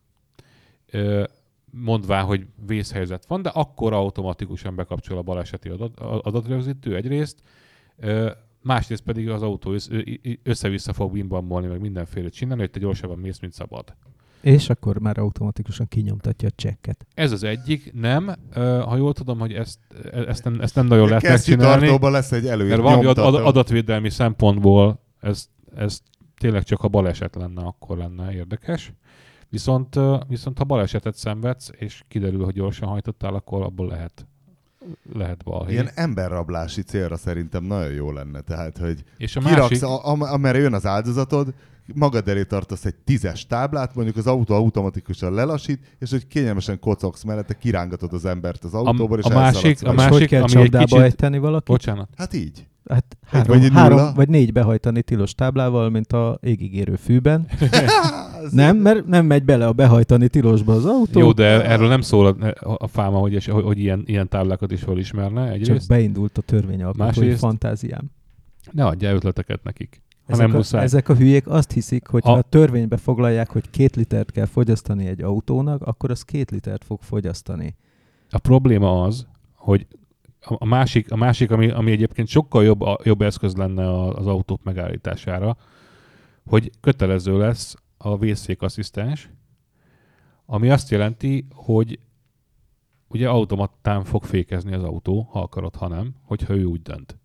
ö, mondván, hogy vészhelyzet van, de akkor automatikusan bekapcsol a baleseti adat, a- adatrögzítő egyrészt, másrészt pedig az autó össze-vissza fog bimbamolni, meg mindenféle csinálni, hogy te gyorsabban mész, mint szabad. És akkor már automatikusan kinyomtatja a csekket. Ez az egyik, nem. Ha jól tudom, hogy ezt, e- ezt, nem, ezt nem nagyon lehet megcsinálni, lesz egy előír. mert valami ad, adatvédelmi szempontból ez, ez tényleg csak ha baleset lenne, akkor lenne érdekes. Viszont, viszont ha balesetet szenvedsz, és kiderül, hogy gyorsan hajtottál, akkor abból lehet, lehet balhé. Ilyen emberrablási célra szerintem nagyon jó lenne. Tehát, hogy és a kiraksz, másik, a, am- amerre jön az áldozatod, magad elé tartasz egy tízes táblát, mondjuk az autó automatikusan lelassít, és hogy kényelmesen kocogsz mellette, kirángatod az embert az autóból, és a másik- a. És másik, hogy kell ami egy kicsit- ejteni valakit? bocsánat, Hát így. Hát három, vagy három vagy négy behajtani tilos táblával, mint a égigérő fűben. Nem, mert nem megy bele a behajtani tilosba az autó. jó, de erről nem szól a, a fáma, hogy, és, hogy, hogy ilyen, ilyen táblákat is felismerne Csak egyrészt. beindult a törvényalkotói Másrészt- fantáziám. Ne adjál ötleteket nekik. Ha Ezek nem a, muszáj. ezek a hülyék azt hiszik, hogy A- ha a törvénybe foglalják, hogy két litert kell fogyasztani egy autónak, akkor az két litert fog fogyasztani. A probléma az, hogy a másik, a másik ami, ami egyébként sokkal jobb, a, jobb eszköz lenne az autók megállítására, hogy kötelező lesz a vészfékasszisztens, ami azt jelenti, hogy ugye automatán fog fékezni az autó, ha akarod, ha nem, hogyha ő úgy dönt.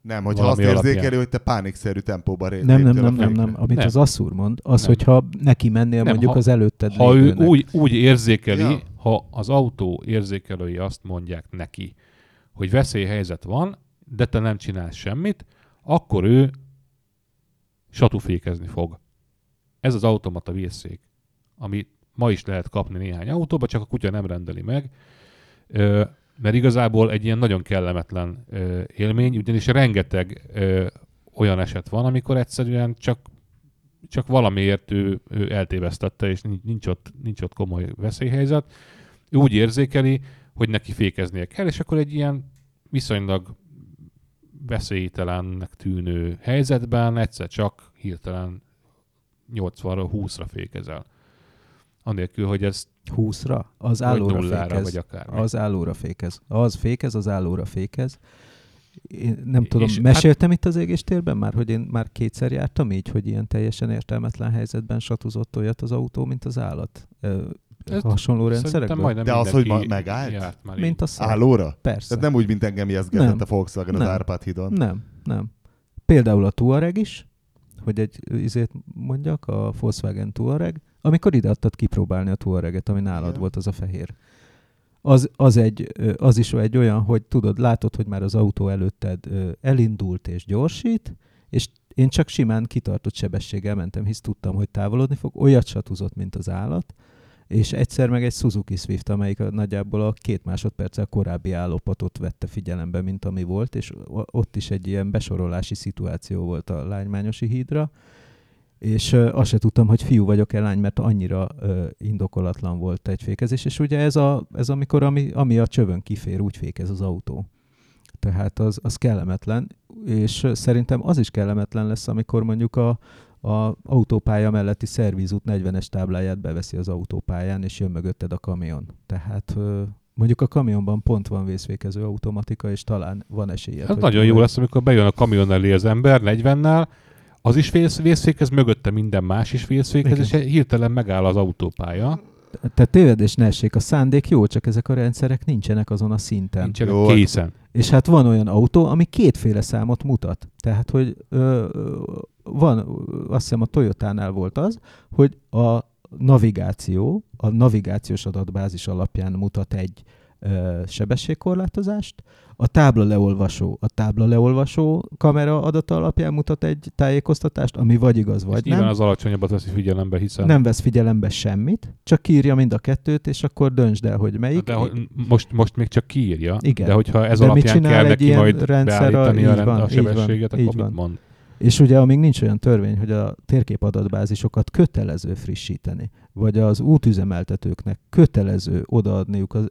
Nem, hogyha azt Valami érzékeli, alapján. hogy te pánikszerű tempóban ré- Nem, nem, nem, nem, nem. Amit Nem. az Asszúr mond, az, Nem. hogyha neki mennél Nem, mondjuk ha- az előtted Ha ő úgy, úgy érzékeli, ja. ha az autó érzékelői azt mondják neki, hogy veszélyhelyzet van, de te nem csinálsz semmit, akkor ő satufékezni fog. Ez az automata vészszék, ami ma is lehet kapni néhány autóba, csak a kutya nem rendeli meg, mert igazából egy ilyen nagyon kellemetlen élmény, ugyanis rengeteg olyan eset van, amikor egyszerűen csak csak valamiért ő, ő eltévesztette, és nincs, ott, nincs ott komoly veszélyhelyzet. Ő úgy érzékeli, hogy neki fékeznie kell, és akkor egy ilyen viszonylag veszélytelennek tűnő helyzetben egyszer csak hirtelen 80-ra, 20-ra fékezel. Anélkül, hogy ez 20-ra? Az állóra fékez. vagy akár. Az állóra fékez. Az fékez, az állóra fékez. Én nem tudom, És hát- meséltem itt az égéstérben már, hogy én már kétszer jártam így, hogy ilyen teljesen értelmetlen helyzetben satuzott olyat az autó, mint az állat. Ö, Ez hasonló rendszerekben? majdnem De az, hogy ma- megállt? Járt már Mint a szar. Állóra? Persze. Tehát nem úgy, mint engem ijeszgetett Nem. a Volkswagen az Nem. Árpád hídon. Nem, nem. Például a Touareg is, hogy egy izét mondjak, a Volkswagen Touareg, amikor ide adtad kipróbálni a Touareget, ami nálad Igen. volt az a fehér. Az, az, egy, az is egy olyan, hogy tudod, látod, hogy már az autó előtted elindult és gyorsít, és én csak simán kitartott sebességgel mentem, hisz tudtam, hogy távolodni fog, olyat satuzott, mint az állat, és egyszer meg egy Suzuki Swift, amelyik nagyjából a két másodperccel korábbi állopatot vette figyelembe, mint ami volt, és ott is egy ilyen besorolási szituáció volt a Lánymányosi hídra, és azt se tudtam, hogy fiú vagyok-e lány, mert annyira indokolatlan volt egy fékezés, és ugye ez, a, ez amikor, ami, ami a csövön kifér, úgy fékez az autó. Tehát az, az kellemetlen, és szerintem az is kellemetlen lesz, amikor mondjuk a, a autópálya melletti szervizút 40-es tábláját beveszi az autópályán, és jön mögötted a kamion. Tehát Mondjuk a kamionban pont van vészfékező automatika, és talán van esélye. Hát nagyon jó lesz, amikor bejön a kamion elé az ember 40-nel, az is vész, vészfékez, mögötte minden más is vészfékez, és hirtelen megáll az autópálya. Tehát tévedés ne essék, a szándék jó, csak ezek a rendszerek nincsenek azon a szinten. Nincsenek Jó, készen. És hát van olyan autó, ami kétféle számot mutat. Tehát, hogy ö, van, azt hiszem a Toyotánál volt az, hogy a navigáció, a navigációs adatbázis alapján mutat egy ö, sebességkorlátozást, a tábla leolvasó, a tábla leolvasó kamera adata alapján mutat egy tájékoztatást, ami vagy igaz, vagy nyilván nem. az alacsonyabbat veszi figyelembe, hiszen... Nem vesz figyelembe semmit, csak írja mind a kettőt, és akkor döntsd el, hogy melyik. De hogy most, most még csak kiírja, Igen. de hogyha ez De alapján csinál kell neki majd rendszer, beállítani a, így rend, van, a így sebességet, így akkor van. mit mond? És ugye amíg nincs olyan törvény, hogy a térképadatbázisokat kötelező frissíteni, vagy az útüzemeltetőknek kötelező odaadniuk az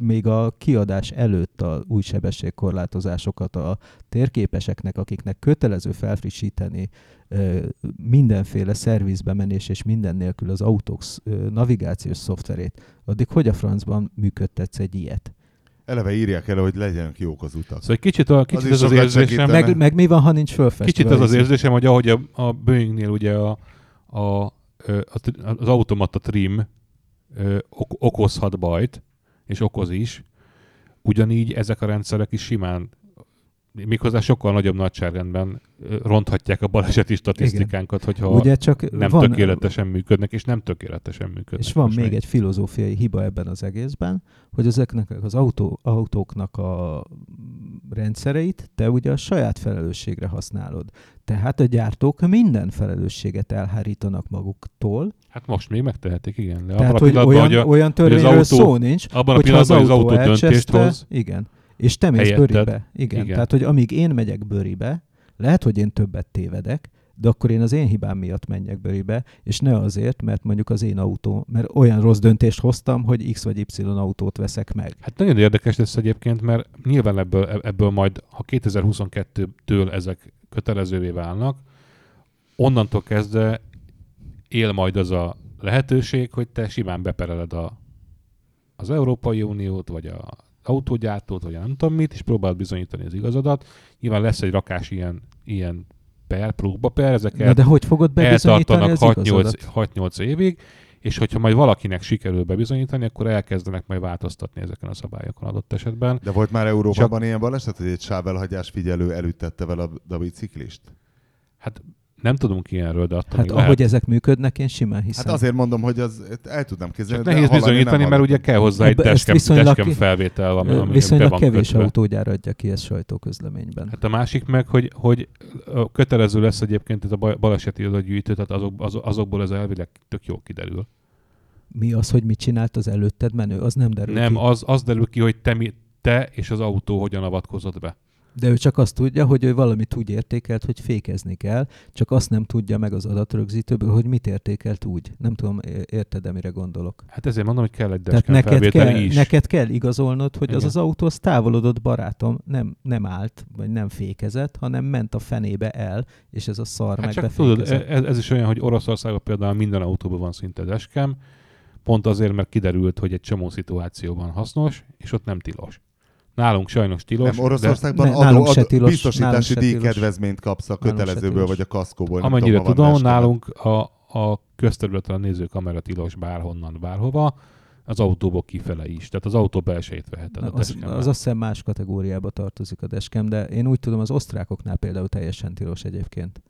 még a kiadás előtt a új sebességkorlátozásokat a térképeseknek, akiknek kötelező felfrissíteni mindenféle szervizbe menés és minden nélkül az autók navigációs szoftverét, addig hogy a francban működtetsz egy ilyet? Eleve írják el, hogy legyenek jók az utak. Szóval egy kicsit, a, kicsit ez az sokat érzésem. Meg, meg mi van, ha nincs fölfestve? kicsit az az izé? érzésem, hogy ahogy a, a Boeingnél ugye a, a, a, az automata trim ok, okozhat bajt, és okoz is, ugyanígy ezek a rendszerek is simán méghozzá sokkal nagyobb nagyságrendben ronthatják a baleseti statisztikánkat, hogyha Ugye csak nem van, tökéletesen működnek, és nem tökéletesen működnek. És van Most még egy filozófiai hiba ebben az egészben, hogy ezeknek az autó, autóknak a rendszereit te ugye a saját felelősségre használod. Tehát a gyártók minden felelősséget elhárítanak maguktól. Hát most még megtehetik, igen. De Tehát, hogy olyan, hogy a, olyan törvényről autó- szó nincs, abban a az pillanatban, hogy az autó autó döntést hoz, igen, és te mész helyetted. bőribe. Igen. Igen. igen. Tehát, hogy amíg én megyek bőribe, lehet, hogy én többet tévedek, de akkor én az én hibám miatt menjek bőribe, és ne azért, mert mondjuk az én autó, mert olyan rossz döntést hoztam, hogy X vagy Y autót veszek meg. Hát nagyon érdekes lesz egyébként, mert nyilván ebből, ebből majd, ha 2022-től ezek kötelezővé válnak, onnantól kezdve él majd az a lehetőség, hogy te simán bepereled a, az Európai Uniót, vagy a autógyártót, vagy nem tudom mit, és próbáld bizonyítani az igazadat. Nyilván lesz egy rakás ilyen, ilyen per, próbaper, ezek Na de hogy fogod bebizonyítani eltartanak az igazadat? 6-8 évig, és hogyha majd valakinek sikerül bebizonyítani, akkor elkezdenek majd változtatni ezeken a szabályokon adott esetben. De volt már Európában ilyen baleset, hogy egy sávelhagyás figyelő elüttette vele a, a biciklist? Hát nem tudunk ilyenről, de attól Hát ahogy lehet. ezek működnek, én simán hiszem. Hát azért mondom, hogy az, el tudnám képzelni. Csak nehéz bizonyítani, nem mert ugye kell hozzá egy dashcam ki- felvétel, ami, ami be Viszonylag van kevés kötve. autógyár adja ki ezt sajtóközleményben. Hát a másik meg, hogy, hogy kötelező lesz egyébként ez a ba- baleseti adatgyűjtő, tehát azok, az, azokból ez elvileg tök jó kiderül. Mi az, hogy mit csinált az előtted menő? Az nem derül Nem, ki. az, az derül ki, hogy te, mi, te és az autó hogyan avatkozott be. De ő csak azt tudja, hogy ő valamit úgy értékelt, hogy fékezni kell, csak azt nem tudja meg az adatrögzítőből, hogy mit értékelt úgy. Nem tudom, érted, mire gondolok. Hát ezért mondom, hogy kell egy Tehát neked kell, is. neked kell igazolnod, hogy az Igen. az autó az távolodott barátom, nem, nem állt, vagy nem fékezett, hanem ment a fenébe el, és ez a szar Hát meg csak tudod, ez, ez is olyan, hogy Oroszországban például minden autóban van szinte dashcam, pont azért, mert kiderült, hogy egy csomó szituációban hasznos, és ott nem tilos. Nálunk sajnos tilos, Nem, Oroszországban Ne- adó, adó, tilos, biztosítási díjkedvezményt kapsz a kötelezőből vagy a kaszkóból. de nem amennyire tudom, dashcam. nálunk a, a közterületen nézőkamera tilos bárhonnan, bárhova, az autóból kifele is. Tehát az autó belsejét veheted. Na, a az, az azt hiszem más kategóriába tartozik a dashcam, de én úgy tudom, az osztrákoknál például teljesen tilos egyébként.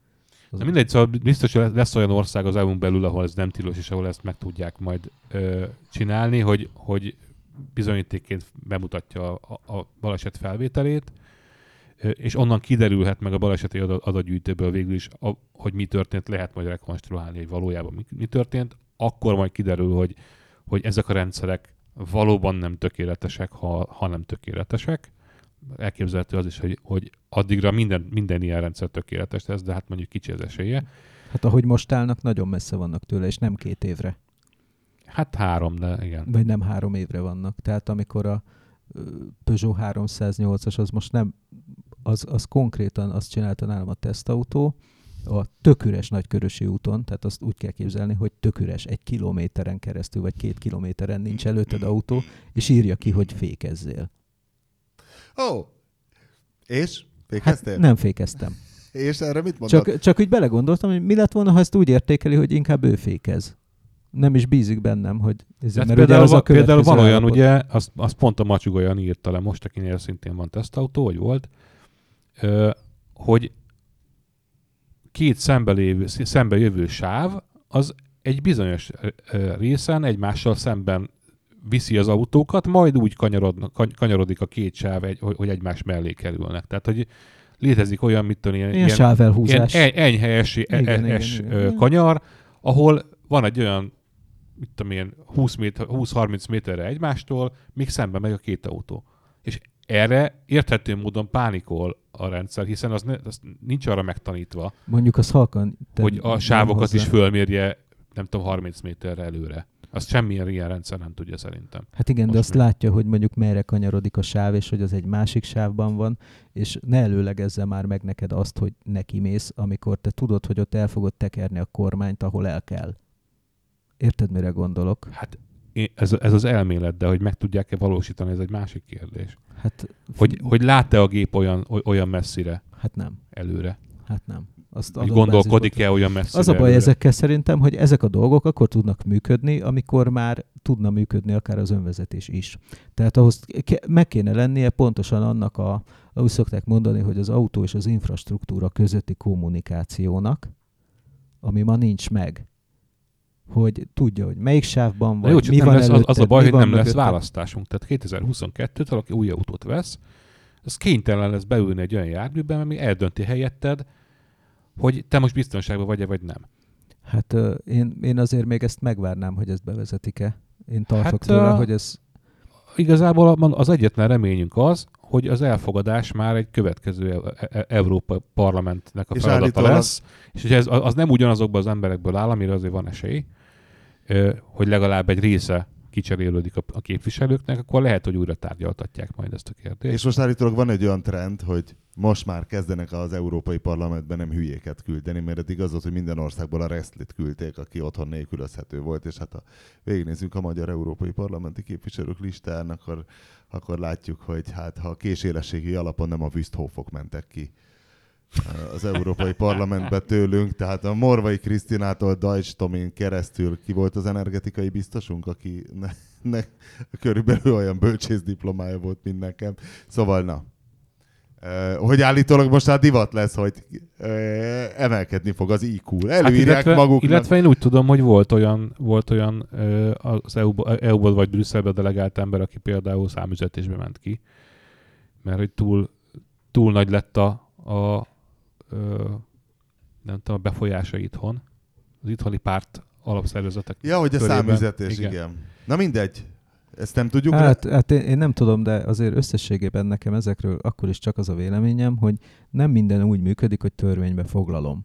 Az Na mindegy, szóval biztos, hogy lesz olyan ország az EU-n belül, ahol ez nem tilos, és ahol ezt meg tudják majd ö, csinálni, hogy, hogy bizonyítékként bemutatja a, a baleset felvételét, és onnan kiderülhet meg a baleseti adat- adatgyűjtőből végül is, a, hogy mi történt, lehet majd rekonstruálni, hogy valójában mi, mi történt, akkor majd kiderül, hogy, hogy ezek a rendszerek valóban nem tökéletesek, ha, ha nem tökéletesek. Elképzelhető az is, hogy, hogy addigra minden, minden ilyen rendszer tökéletes lesz, de hát mondjuk kicsi az esélye. Hát ahogy most állnak, nagyon messze vannak tőle, és nem két évre, Hát három, de igen. vagy nem három évre vannak. Tehát amikor a Peugeot 308-as, az most nem, az, az konkrétan azt csinálta nálam a tesztautó, a töküres nagykörösi úton, tehát azt úgy kell képzelni, hogy töküres egy kilométeren keresztül, vagy két kilométeren nincs előtted autó, és írja ki, hogy fékezzél. Ó, oh. és? Hát Fékeztél? nem fékeztem. És erre mit mondod? Csak, csak úgy belegondoltam, hogy mi lett volna, ha ezt úgy értékeli, hogy inkább ő fékez. Nem is bízik bennem, hogy ez, Hát mert például, az a például van olyan, állapot. ugye, azt, azt pont a Macsug olyan írta le most, akinél szintén van tesztautó, vagy volt, ö, hogy két szembe, lévő, szembe jövő sáv, az egy bizonyos részen egymással szemben viszi az autókat, majd úgy kanyarodnak, kany- kanyarodik a két sáv, egy, hogy, hogy egymás mellé kerülnek. Tehát, hogy létezik olyan, mit tudom, ilyen, Ilyen sávelhúzás. ilyen eny- enyhelyes Igen, igen, es, ö, kanyar, ahol van egy olyan, mit tudom én, 20 méter, 20-30 méterre egymástól, míg szembe megy a két autó. És erre érthető módon pánikol a rendszer, hiszen az, ne, az nincs arra megtanítva, Mondjuk az halkan... hogy a sávokat hozzá. is fölmérje, nem tudom, 30 méterre előre. Azt semmilyen ilyen rendszer nem tudja szerintem. Hát igen, de Most azt mi? látja, hogy mondjuk merre kanyarodik a sáv, és hogy az egy másik sávban van, és ne előlegezze már meg neked azt, hogy neki mész, amikor te tudod, hogy ott el fogod tekerni a kormányt, ahol el kell. Érted, mire gondolok? Hát ez, ez az elmélet, de hogy meg tudják-e valósítani, ez egy másik kérdés. Hát, Hogy, hogy lát-e a gép olyan, oly- olyan messzire hát nem. előre? Hát nem. Azt Hogy gondolkodik-e olyan messzire Az a baj előre? ezekkel szerintem, hogy ezek a dolgok akkor tudnak működni, amikor már tudna működni akár az önvezetés is. Tehát ahhoz meg kéne lennie pontosan annak a, ahogy szokták mondani, hogy az autó és az infrastruktúra közötti kommunikációnak, ami ma nincs meg. Hogy tudja, hogy melyik sávban vagy, jó, csak mi nem van lesz, az, az a előtted, baj, hogy van nem lesz választásunk. Tehát 2022-től, aki új autót vesz, az kénytelen lesz beülni egy olyan járműben, ami eldönti helyetted, hogy te most biztonságban vagy-e, vagy nem. Hát ö, én, én azért még ezt megvárnám, hogy ezt bevezetik-e. Én tartok Hát, tőle, ö, hogy ez Igazából az egyetlen reményünk az, hogy az elfogadás már egy következő e- e- Európa Parlamentnek a És feladata lesz, és hogy ez, az nem ugyanazokban az emberekből áll, amire azért van esély, hogy legalább egy része kicserélődik a, a képviselőknek, akkor lehet, hogy újra tárgyaltatják majd ezt a kérdést. És most állítólag van egy olyan trend, hogy most már kezdenek az Európai Parlamentben nem hülyéket küldeni, mert eddig az volt, hogy minden országból a Resztlit küldték, aki otthon nélkülözhető volt, és hát ha végignézzünk a magyar európai parlamenti képviselők listán, akkor, akkor látjuk, hogy hát ha késélességi alapon nem a Wüsthofok mentek ki az Európai Parlamentbe tőlünk, tehát a Morvai Krisztinától Dajcs Tomin keresztül ki volt az energetikai biztosunk, aki ne, ne, körülbelül olyan bölcsész diplomája volt, mint nekem. Szóval na, hogy állítólag most már divat lesz, hogy emelkedni fog az IQ. Előírják Hát illetve, maguknak. illetve én úgy tudom, hogy volt olyan, volt olyan az EU-ból vagy Brüsszelbe delegált ember, aki például számüzetésbe ment ki, mert hogy túl, túl nagy lett a, a ö, nem tudom, a befolyása itthon. Az itthoni párt alapszervezetek. Ja, hogy a körében. számüzetés, igen. Igen. Na mindegy. Ezt nem tudjuk. Hát, hát én, én nem tudom, de azért összességében nekem ezekről akkor is csak az a véleményem, hogy nem minden úgy működik, hogy törvénybe foglalom.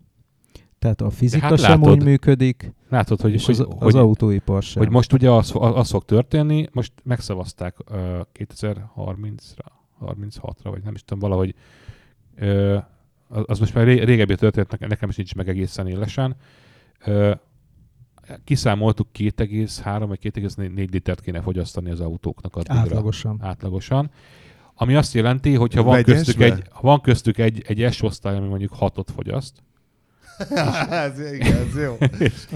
Tehát a fizika hát sem látod, úgy működik, Látod, hogy, és hogy, az, az hogy, autóipar sem. hogy most ugye az, az fog történni, most megszavazták uh, 2030-ra, 36-ra, vagy nem is tudom, valahogy uh, az most már ré- régebbi történet, nekem- is nincs meg egészen élesen. Kiszámoltuk 2,3 vagy 2,4 litert kéne fogyasztani az autóknak addigra. Átlagosan. Átlagosan. Ami azt jelenti, hogy ha van Vegyesbe? köztük, egy, ha van köztük egy, egy S-osztály, ami mondjuk 6-ot fogyaszt, ez, igen, ez jó.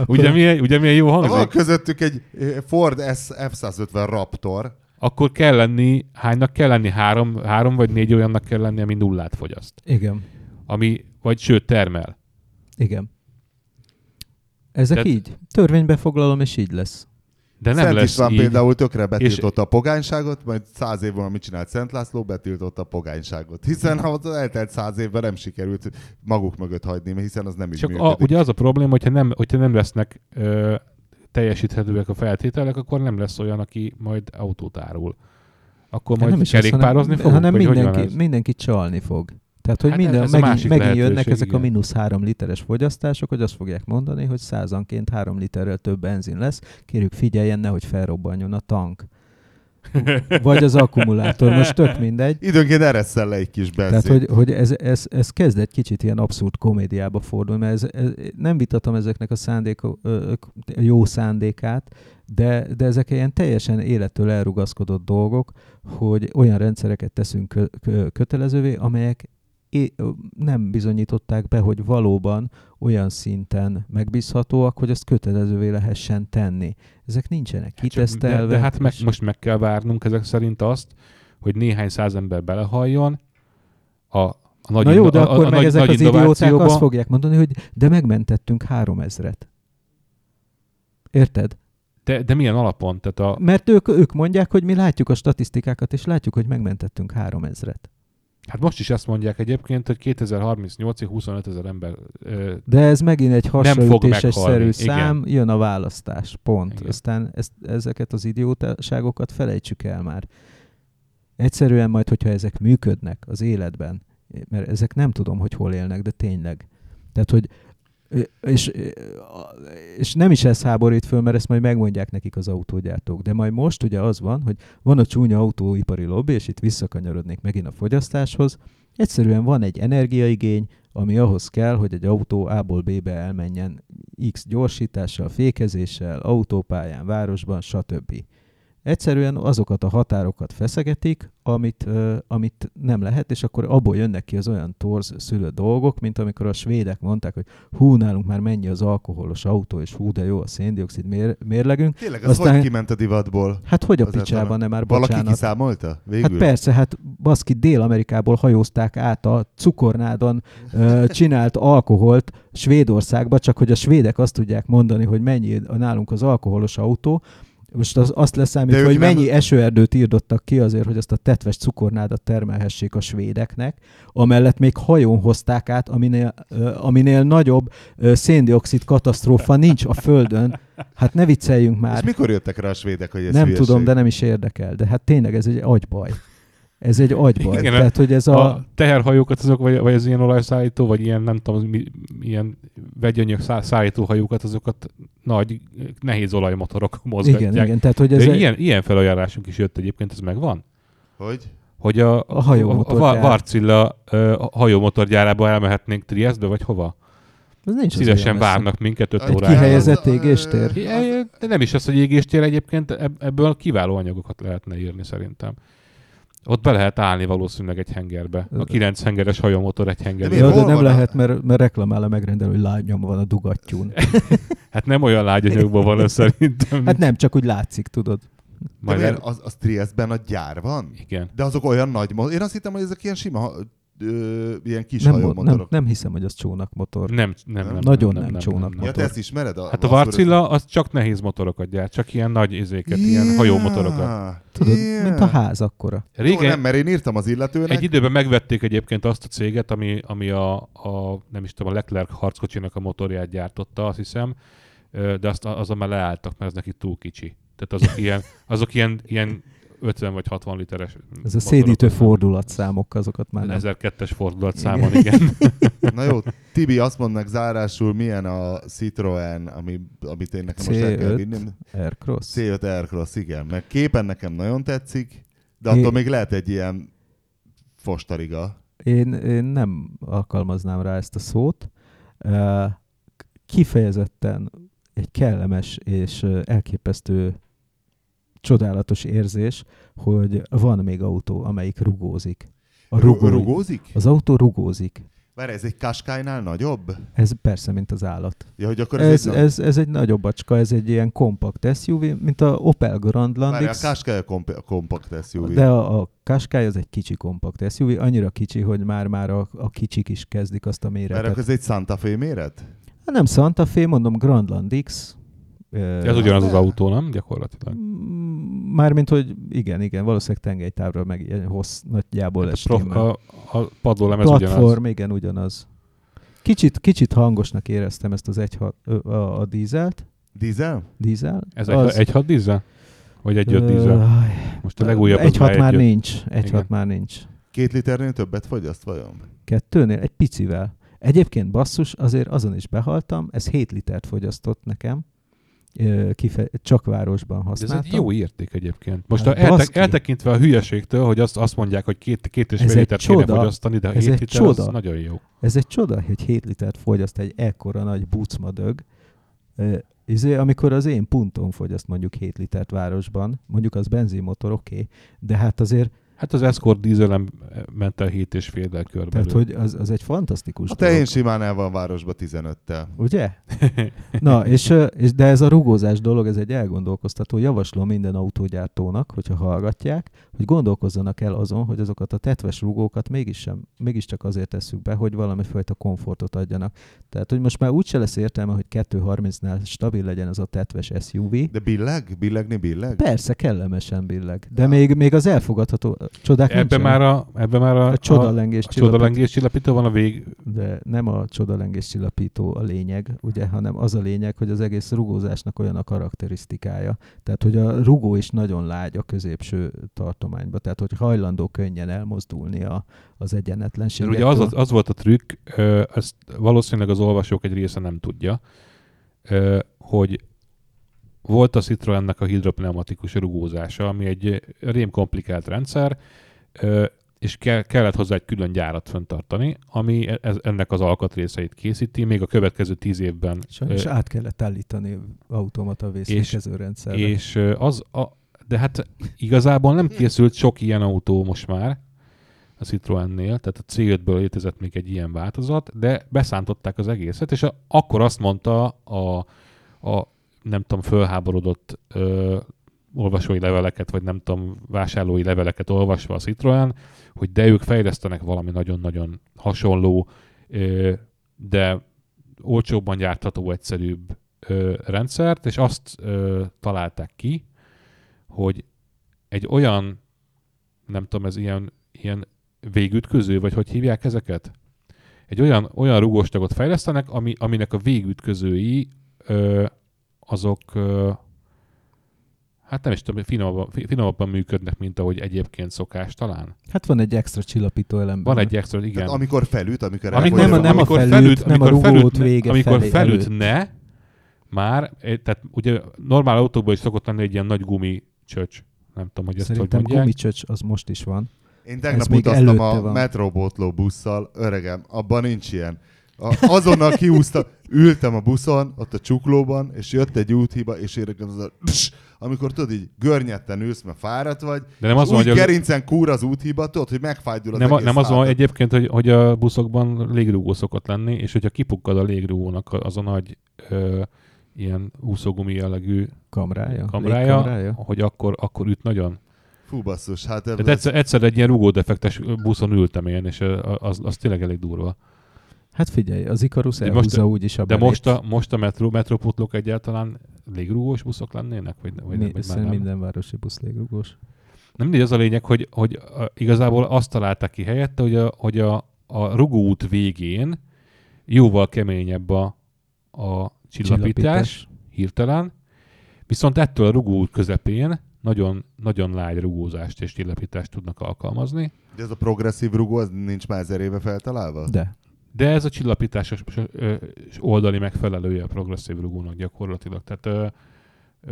Ugye milyen, ugye milyen jó Ha hangzik? van közöttük egy Ford S F-150 Raptor, akkor kell lenni, hánynak kell lenni? Három, három vagy négy olyannak kell lenni, ami nullát fogyaszt. Igen, Ami, vagy sőt, termel. igen. Ezek Tehát- így. Törvénybe foglalom, és így lesz. De nem Szent lesz István így. például tökre betiltotta a pogányságot, majd száz év múlva mit csinált Szent László, betiltotta a pogányságot. Hiszen ha az eltelt száz évben nem sikerült maguk mögött hagyni, mert hiszen az nem így Csak a, ugye az a probléma, hogyha nem, hogyha nem lesznek ö, teljesíthetőek a feltételek, akkor nem lesz olyan, aki majd autót árul. Akkor Hát majd is lesz, kerékpározni hanem, fogunk, hanem van mindenki, mindenki csalni fog. Tehát, hogy Hát minden, ez a megint, másik megint jönnek ezek a igen. mínusz három literes fogyasztások, hogy azt fogják mondani, hogy százanként három literrel több benzin lesz. Kérjük figyeljen, nehogy felrobbanjon a tank. vagy az akkumulátor, most tök mindegy. Időnként eresszel le egy kis benzin. Tehát, hogy, hogy ez, ez, ez kezd egy kicsit ilyen abszurd komédiába fordulni, mert ez, ez, nem vitatom ezeknek a szándék, ö, jó szándékát, de, de ezek ilyen teljesen élettől elrugaszkodott dolgok, hogy olyan rendszereket teszünk kö, kö, kötelezővé, amelyek nem bizonyították be, hogy valóban olyan szinten megbízhatóak, hogy ezt kötelezővé lehessen tenni. Ezek nincsenek kitesztelve. Hát De, de hát meg, most meg kell várnunk ezek szerint azt, hogy néhány száz ember belehalljon a, a nagy, Na jó, de a, akkor a, meg nagy, ezek nagy az idióták azt fogják mondani, hogy de megmentettünk három ezret. Érted? De, de milyen alapon? Tehát a, Mert ők, ők mondják, hogy mi látjuk a statisztikákat, és látjuk, hogy megmentettünk három ezret. Hát most is ezt mondják egyébként, hogy 2038-ig 25 ezer ember ö, De ez megint egy meghalni, szerű igen. szám, jön a választás, pont. Igen. Aztán ezt, ezeket az idiótaságokat felejtsük el már. Egyszerűen majd, hogyha ezek működnek az életben, mert ezek nem tudom, hogy hol élnek, de tényleg. Tehát, hogy és, és nem is ez háborít föl, mert ezt majd megmondják nekik az autógyártók. De majd most ugye az van, hogy van a csúnya autóipari lobby, és itt visszakanyarodnék megint a fogyasztáshoz. Egyszerűen van egy energiaigény, ami ahhoz kell, hogy egy autó A-ból B-be elmenjen X gyorsítással, fékezéssel, autópályán, városban, stb. Egyszerűen azokat a határokat feszegetik, amit, uh, amit nem lehet, és akkor abból jönnek ki az olyan torz szülő dolgok, mint amikor a svédek mondták, hogy hú, nálunk már mennyi az alkoholos autó, és hú, de jó a széndiokszid mér- mérlegünk. Tényleg, az Aztán- hogy kiment a divatból? Hát hogy a picsában nem már Valaki bocsánat. kiszámolta? Végül? Hát persze, hát baszki Dél-Amerikából hajózták át a cukornádon ö, csinált alkoholt Svédországba, csak hogy a svédek azt tudják mondani, hogy mennyi a nálunk az alkoholos autó. Most az, azt leszámítva, hogy nem- mennyi esőerdőt írdottak ki azért, hogy azt a tetves cukornádat termelhessék a svédeknek, amellett még hajón hozták át, aminél, aminél nagyobb széndiokszid katasztrófa nincs a Földön. Hát ne vicceljünk És már. mikor jöttek rá a svédek, hogy ez Nem hülyeség? tudom, de nem is érdekel. De hát tényleg ez egy agybaj. Ez egy agybaj. Igen, Tehát, hogy ez a, a... teherhajókat azok, vagy, vagy az ilyen olajszállító, vagy ilyen, nem tudom, mi, ilyen vegyanyag szá- szállító hajókat, azokat nagy, nehéz olajmotorok mozgatják. Igen, igen. Tehát, hogy Ez De egy, ilyen, ilyen felajánlásunk is jött egyébként, ez megvan? Hogy? Hogy a, A hajómotorgyár. a, Varcilla hajómotorgyárába elmehetnénk Triestbe, vagy hova? ez nincs Szívesen messze. várnak minket 5 Egy órára. kihelyezett égéstér? De nem is az, hogy égéstér egyébként, ebb- ebből kiváló anyagokat lehetne írni szerintem. Ott be lehet állni valószínűleg egy hengerbe. A kilenc hengeres hajómotor egy De hengerbe. miért? Ja, de nem van lehet, mert, mert reklamál a megrendelő, hogy lágynyom van a dugattyún. Hát nem olyan lágyanyagból van ez szerintem. Hát nem, csak úgy látszik, tudod. De Majd miért? el... Az, az Triestben a gyár van? Igen. De azok olyan nagy mo- Én azt hittem, hogy ezek ilyen sima, ö, ilyen kis Nem, mo- nem, nem hiszem, hogy az csónakmotor. Nem, nem, nem. Nagyon nem, nem nem, csónak nem, Ja, te ezt ismered? A, Hát a Varcilla az csak nehéz motorokat gyárt, csak ilyen nagy izéket, ilyen hajómotorokat. Tudod, Yeah. mint a ház akkora. Jó, Régen, nem, mert én írtam az illetőnek. egy időben megvették egyébként azt a céget, ami, ami a, a, nem is tudom, a Leclerc harckocsinak a motorját gyártotta, azt hiszem, de azt, azon már leálltak, mert ez neki túl kicsi. Tehát azok ilyen, azok ilyen, ilyen 50 vagy 60 literes Ez a szédítő fordulatszámok, azokat már nem. 1002-es fordulatszámon, igen. Na jó, Tibi, azt mond meg zárásul, milyen a Citroen, ami, amit én nekem most el kell C5. vinnem. Aircross. C5 Aircross, igen. Mert képen nekem nagyon tetszik, de attól É- még lehet egy ilyen fostariga. Én, én nem alkalmaznám rá ezt a szót. Kifejezetten egy kellemes és elképesztő csodálatos érzés, hogy van még autó, amelyik rugózik. A Ru- rugó, Rugózik? az autó rugózik. Várj, ez egy Qashqai-nál nagyobb? Ez persze, mint az állat. Ja, hogy akkor ez, Ez, egy ez, ez egy nagyobb bacska, ez egy ilyen kompakt SUV, mint a Opel Grand Várj, a. Qashqai a komp- kompakt SUV. De a, a Qashqai az egy kicsi kompakt SUV, annyira kicsi, hogy már-már a, a kicsik is kezdik azt a Mert méretet. akkor ez egy Santa Fe méret? Nem Santa Fe, mondom Grandland X. Ez ugyanaz az autó, nem? Gyakorlatilag. Mármint, hogy igen, igen, valószínűleg tengelytávra meg ilyen hossz, nagyjából Hát ez a, stimmel. a, a padlólemez ugyanaz. Platform, igen, ugyanaz. Kicsit, kicsit hangosnak éreztem ezt az egy, a, a, a dízelt. Dízel? Dízel? Ez egy, egy hat dízel? Vagy egy öt dízel? Most a legújabb Egy az hat már nincs. Egy hat már nincs. Két liternél többet fogyaszt vajon? Kettőnél? Egy picivel. Egyébként basszus, azért azon is behaltam, ez 7 litert fogyasztott nekem, kife- csak városban De ez használtam. egy jó érték egyébként. Most Hát hát elte- baszki. eltekintve a hülyeségtől, hogy azt, azt mondják, hogy két, két és fél litert kéne fogyasztani, de Ez 7 egy liter az csoda. nagyon jó. Ez egy csoda, hogy 7 litert fogyaszt egy ekkora nagy bucmadög. Izé, amikor az én punton fogyaszt mondjuk 7 litert városban, mondjuk az benzinmotor, oké, okay, de hát azért, Hát az Escort dízelem ment el 7 és fél körbe. tehát hogy az, az egy fantasztikus A dolog. tehén simán el van városba 15-tel. Ugye? Na, és, és, de ez a rugózás dolog, ez egy elgondolkoztató. Javaslom minden autógyártónak, hogyha hallgatják, hogy gondolkozzanak el azon, hogy azokat a tetves rugókat mégis sem, mégiscsak azért tesszük be, hogy valamifajta komfortot adjanak. Tehát, hogy most már úgyse lesz értelme, hogy 2.30-nál stabil legyen az a tetves SUV. De billeg? Billegni billeg? Persze, kellemesen billeg. De még, még az elfogadható csodák Ebben nincsenek. már a, ebben már a, a csodalengés a csodalengés csillapító van a vég. de nem a csodalengés csillapító a lényeg, ugye, hanem az a lényeg, hogy az egész rugózásnak olyan a karakterisztikája. Tehát, hogy a rugó is nagyon lágy a középső tartományba, tehát, hogy hajlandó könnyen elmozdulni a, az egyenetlenségektől. ugye az, az, az volt a trükk, ezt valószínűleg az olvasók egy része nem tudja, hogy volt a Citroennek a hidropneumatikus rugózása, ami egy rém komplikált rendszer, és ke- kellett hozzá egy külön gyárat fenntartani, ami e- ez, ennek az alkatrészeit készíti, még a következő tíz évben. Sajnos ö, át kellett állítani automata vészfékező rendszerre. és az, a, de hát igazából nem készült sok ilyen autó most már a Citroennél, tehát a C5-ből létezett még egy ilyen változat, de beszántották az egészet, és a, akkor azt mondta a, a nem tudom, fölháborodott ö, olvasói leveleket, vagy nem tudom, vásárlói leveleket olvasva a Citroen, hogy de ők fejlesztenek valami nagyon-nagyon hasonló, ö, de olcsóbban gyártható, egyszerűbb ö, rendszert, és azt ö, találták ki, hogy egy olyan, nem tudom, ez ilyen, ilyen végütköző, vagy hogy hívják ezeket? Egy olyan, olyan rugóstagot fejlesztenek, ami, aminek a végütközői ö, azok ö, hát nem is tudom, finomabban, fi- finomabban működnek, mint ahogy egyébként szokás talán. Hát van egy extra csillapító elem. Van egy extra, igen. Tehát amikor felüt, amikor Amik- nem a- nem a amikor felült, nem a amikor rugót felütne- vége Amikor felé felütne, már, eh, tehát ugye normál autóban is szokott lenni egy ilyen nagy gumi csöcs. Nem tudom, hogy ezt hogy Szerintem mondják. gumicsöcs az most is van. Én tegnap utaztam a van. metróbotló busszal, öregem, abban nincs ilyen. A, azonnal kiúzta, ültem a buszon, ott a csuklóban, és jött egy úthiba, és érekem az a... Amikor tudod, így görnyetten ülsz, mert fáradt vagy, De nem az úgy van, hogy gerincen kúr az úthiba, tudod, hogy megfájdul az nem, a- egész nem az van egyébként, hogy, hogy a buszokban légrúgó szokott lenni, és hogyha kipukkad a légrúgónak az a nagy ö, ilyen úszógumi jellegű Kamrája? kamrája, Légkamrája? hogy akkor, akkor üt nagyon. Fú, basszus, hát Tehát ez, egyszer, egyszer egy ilyen rugódefektes buszon ültem én, és az, az tényleg elég durva. Hát figyelj, az Icarus elhúzza most- úgyis a De belét. most a, most a metró, metróputlók egyáltalán légrúgós buszok lennének? Vagy, vagy, Mi, vagy már nem? minden városi busz légrugós. Nem mindegy, az a lényeg, hogy, hogy igazából azt találták ki helyette, hogy a, hogy a, a rugóút végén jóval keményebb a, a csillapítás, hirtelen, viszont ettől a rugóút közepén nagyon, nagyon lágy rugózást és csillapítást tudnak alkalmazni, de ez a progresszív rugó, az nincs már ezer éve feltalálva? De. de ez a csillapításos oldali megfelelője a progresszív rugónak gyakorlatilag. Tehát ö,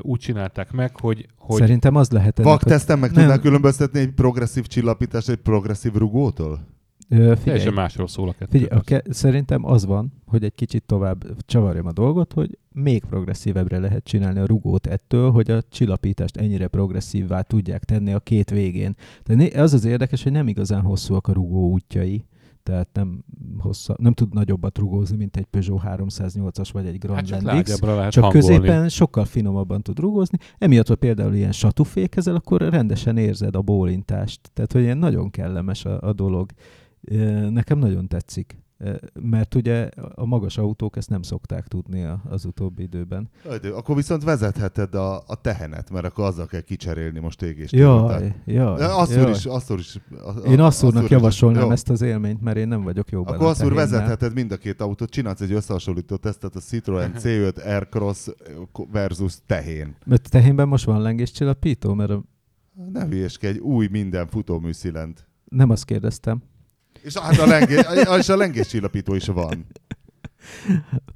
úgy csinálták meg, hogy, hogy Szerintem az lehet ennek, hogy- Vakteszten meg Nem. tudnál különböztetni egy progresszív csillapítást egy progresszív rugótól? Figyelj, teljesen másról szól a kettő. figyelj a ke- szerintem az van, hogy egy kicsit tovább csavarjam a dolgot, hogy még progresszívebbre lehet csinálni a rugót ettől, hogy a csillapítást ennyire progresszívvá tudják tenni a két végén. De az az érdekes, hogy nem igazán hosszúak a rugó útjai. Tehát nem, hossza, nem tud nagyobbat rugózni, mint egy Peugeot 308-as vagy egy Grand hát csak lágyabbra lehet Csak hangolni. középen sokkal finomabban tud rugózni. Emiatt, hogy például ilyen satúfékezel, akkor rendesen érzed a bólintást. Tehát, hogy ilyen nagyon kellemes a, a dolog. Nekem nagyon tetszik. Mert ugye a magas autók ezt nem szokták tudni az utóbbi időben. De Akkor viszont vezetheted a, a tehenet, mert akkor azzal kell kicserélni most égés. Jaj, jaj, Asszúr jaj. is, asszúr is. a- Én asszúrnak is- javasolnám jó. ezt az élményt, mert én nem vagyok jó Akkor asszúr vezetheted mind a két autót, csinálsz egy összehasonlító tesztet a Citroen C5 Aircross versus tehén. Mert tehénben most van lengéscsillapító, mert a, Ne hülyeskedj, új minden futómű szilent. nem azt kérdeztem. És hát a, lengé, és a lengéscsillapító is van.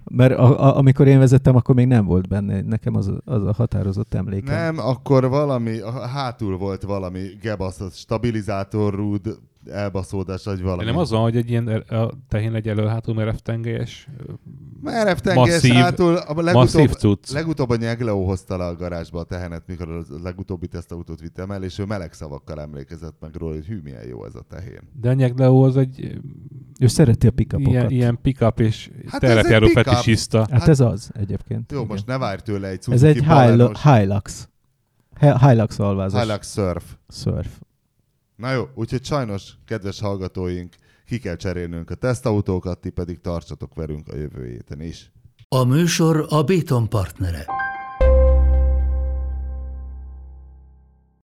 Mert a, a, amikor én vezettem, akkor még nem volt benne. Nekem az, a- az a határozott emlékem. Nem, akkor valami, a hátul volt valami gebaszott stabilizátorrúd, elbaszódás, vagy De valami. nem az van, hogy egy ilyen a tehén egy elő-hátul merev tengelyes, ö, Merev tengelyes masszív- hátul, a legutóbb, masszív cucc. legutóbb a Nyegleo hozta le a garázsba a tehenet, mikor a legutóbbi tesztautót vittem el, és ő meleg szavakkal emlékezett meg róla, hogy hű, milyen jó ez a tehén. De a Nyegleo az egy Ő szereti a pikapokat. ilyen, ilyen pick-up és Hát ez egy terepjáró pick-up. fetisista. Hát, Hát- ez az egyébként. Jó, igen. most ne várj tőle egy Ez Suzuki egy Baleno-s Hilux. Hilux. Hi- Hilux alvázas. Hilux Surf. Surf. Na jó, úgyhogy sajnos, kedves hallgatóink, ki kell cserélnünk a tesztautókat, ti pedig tartsatok velünk a jövő héten is. A műsor a Béton partnere.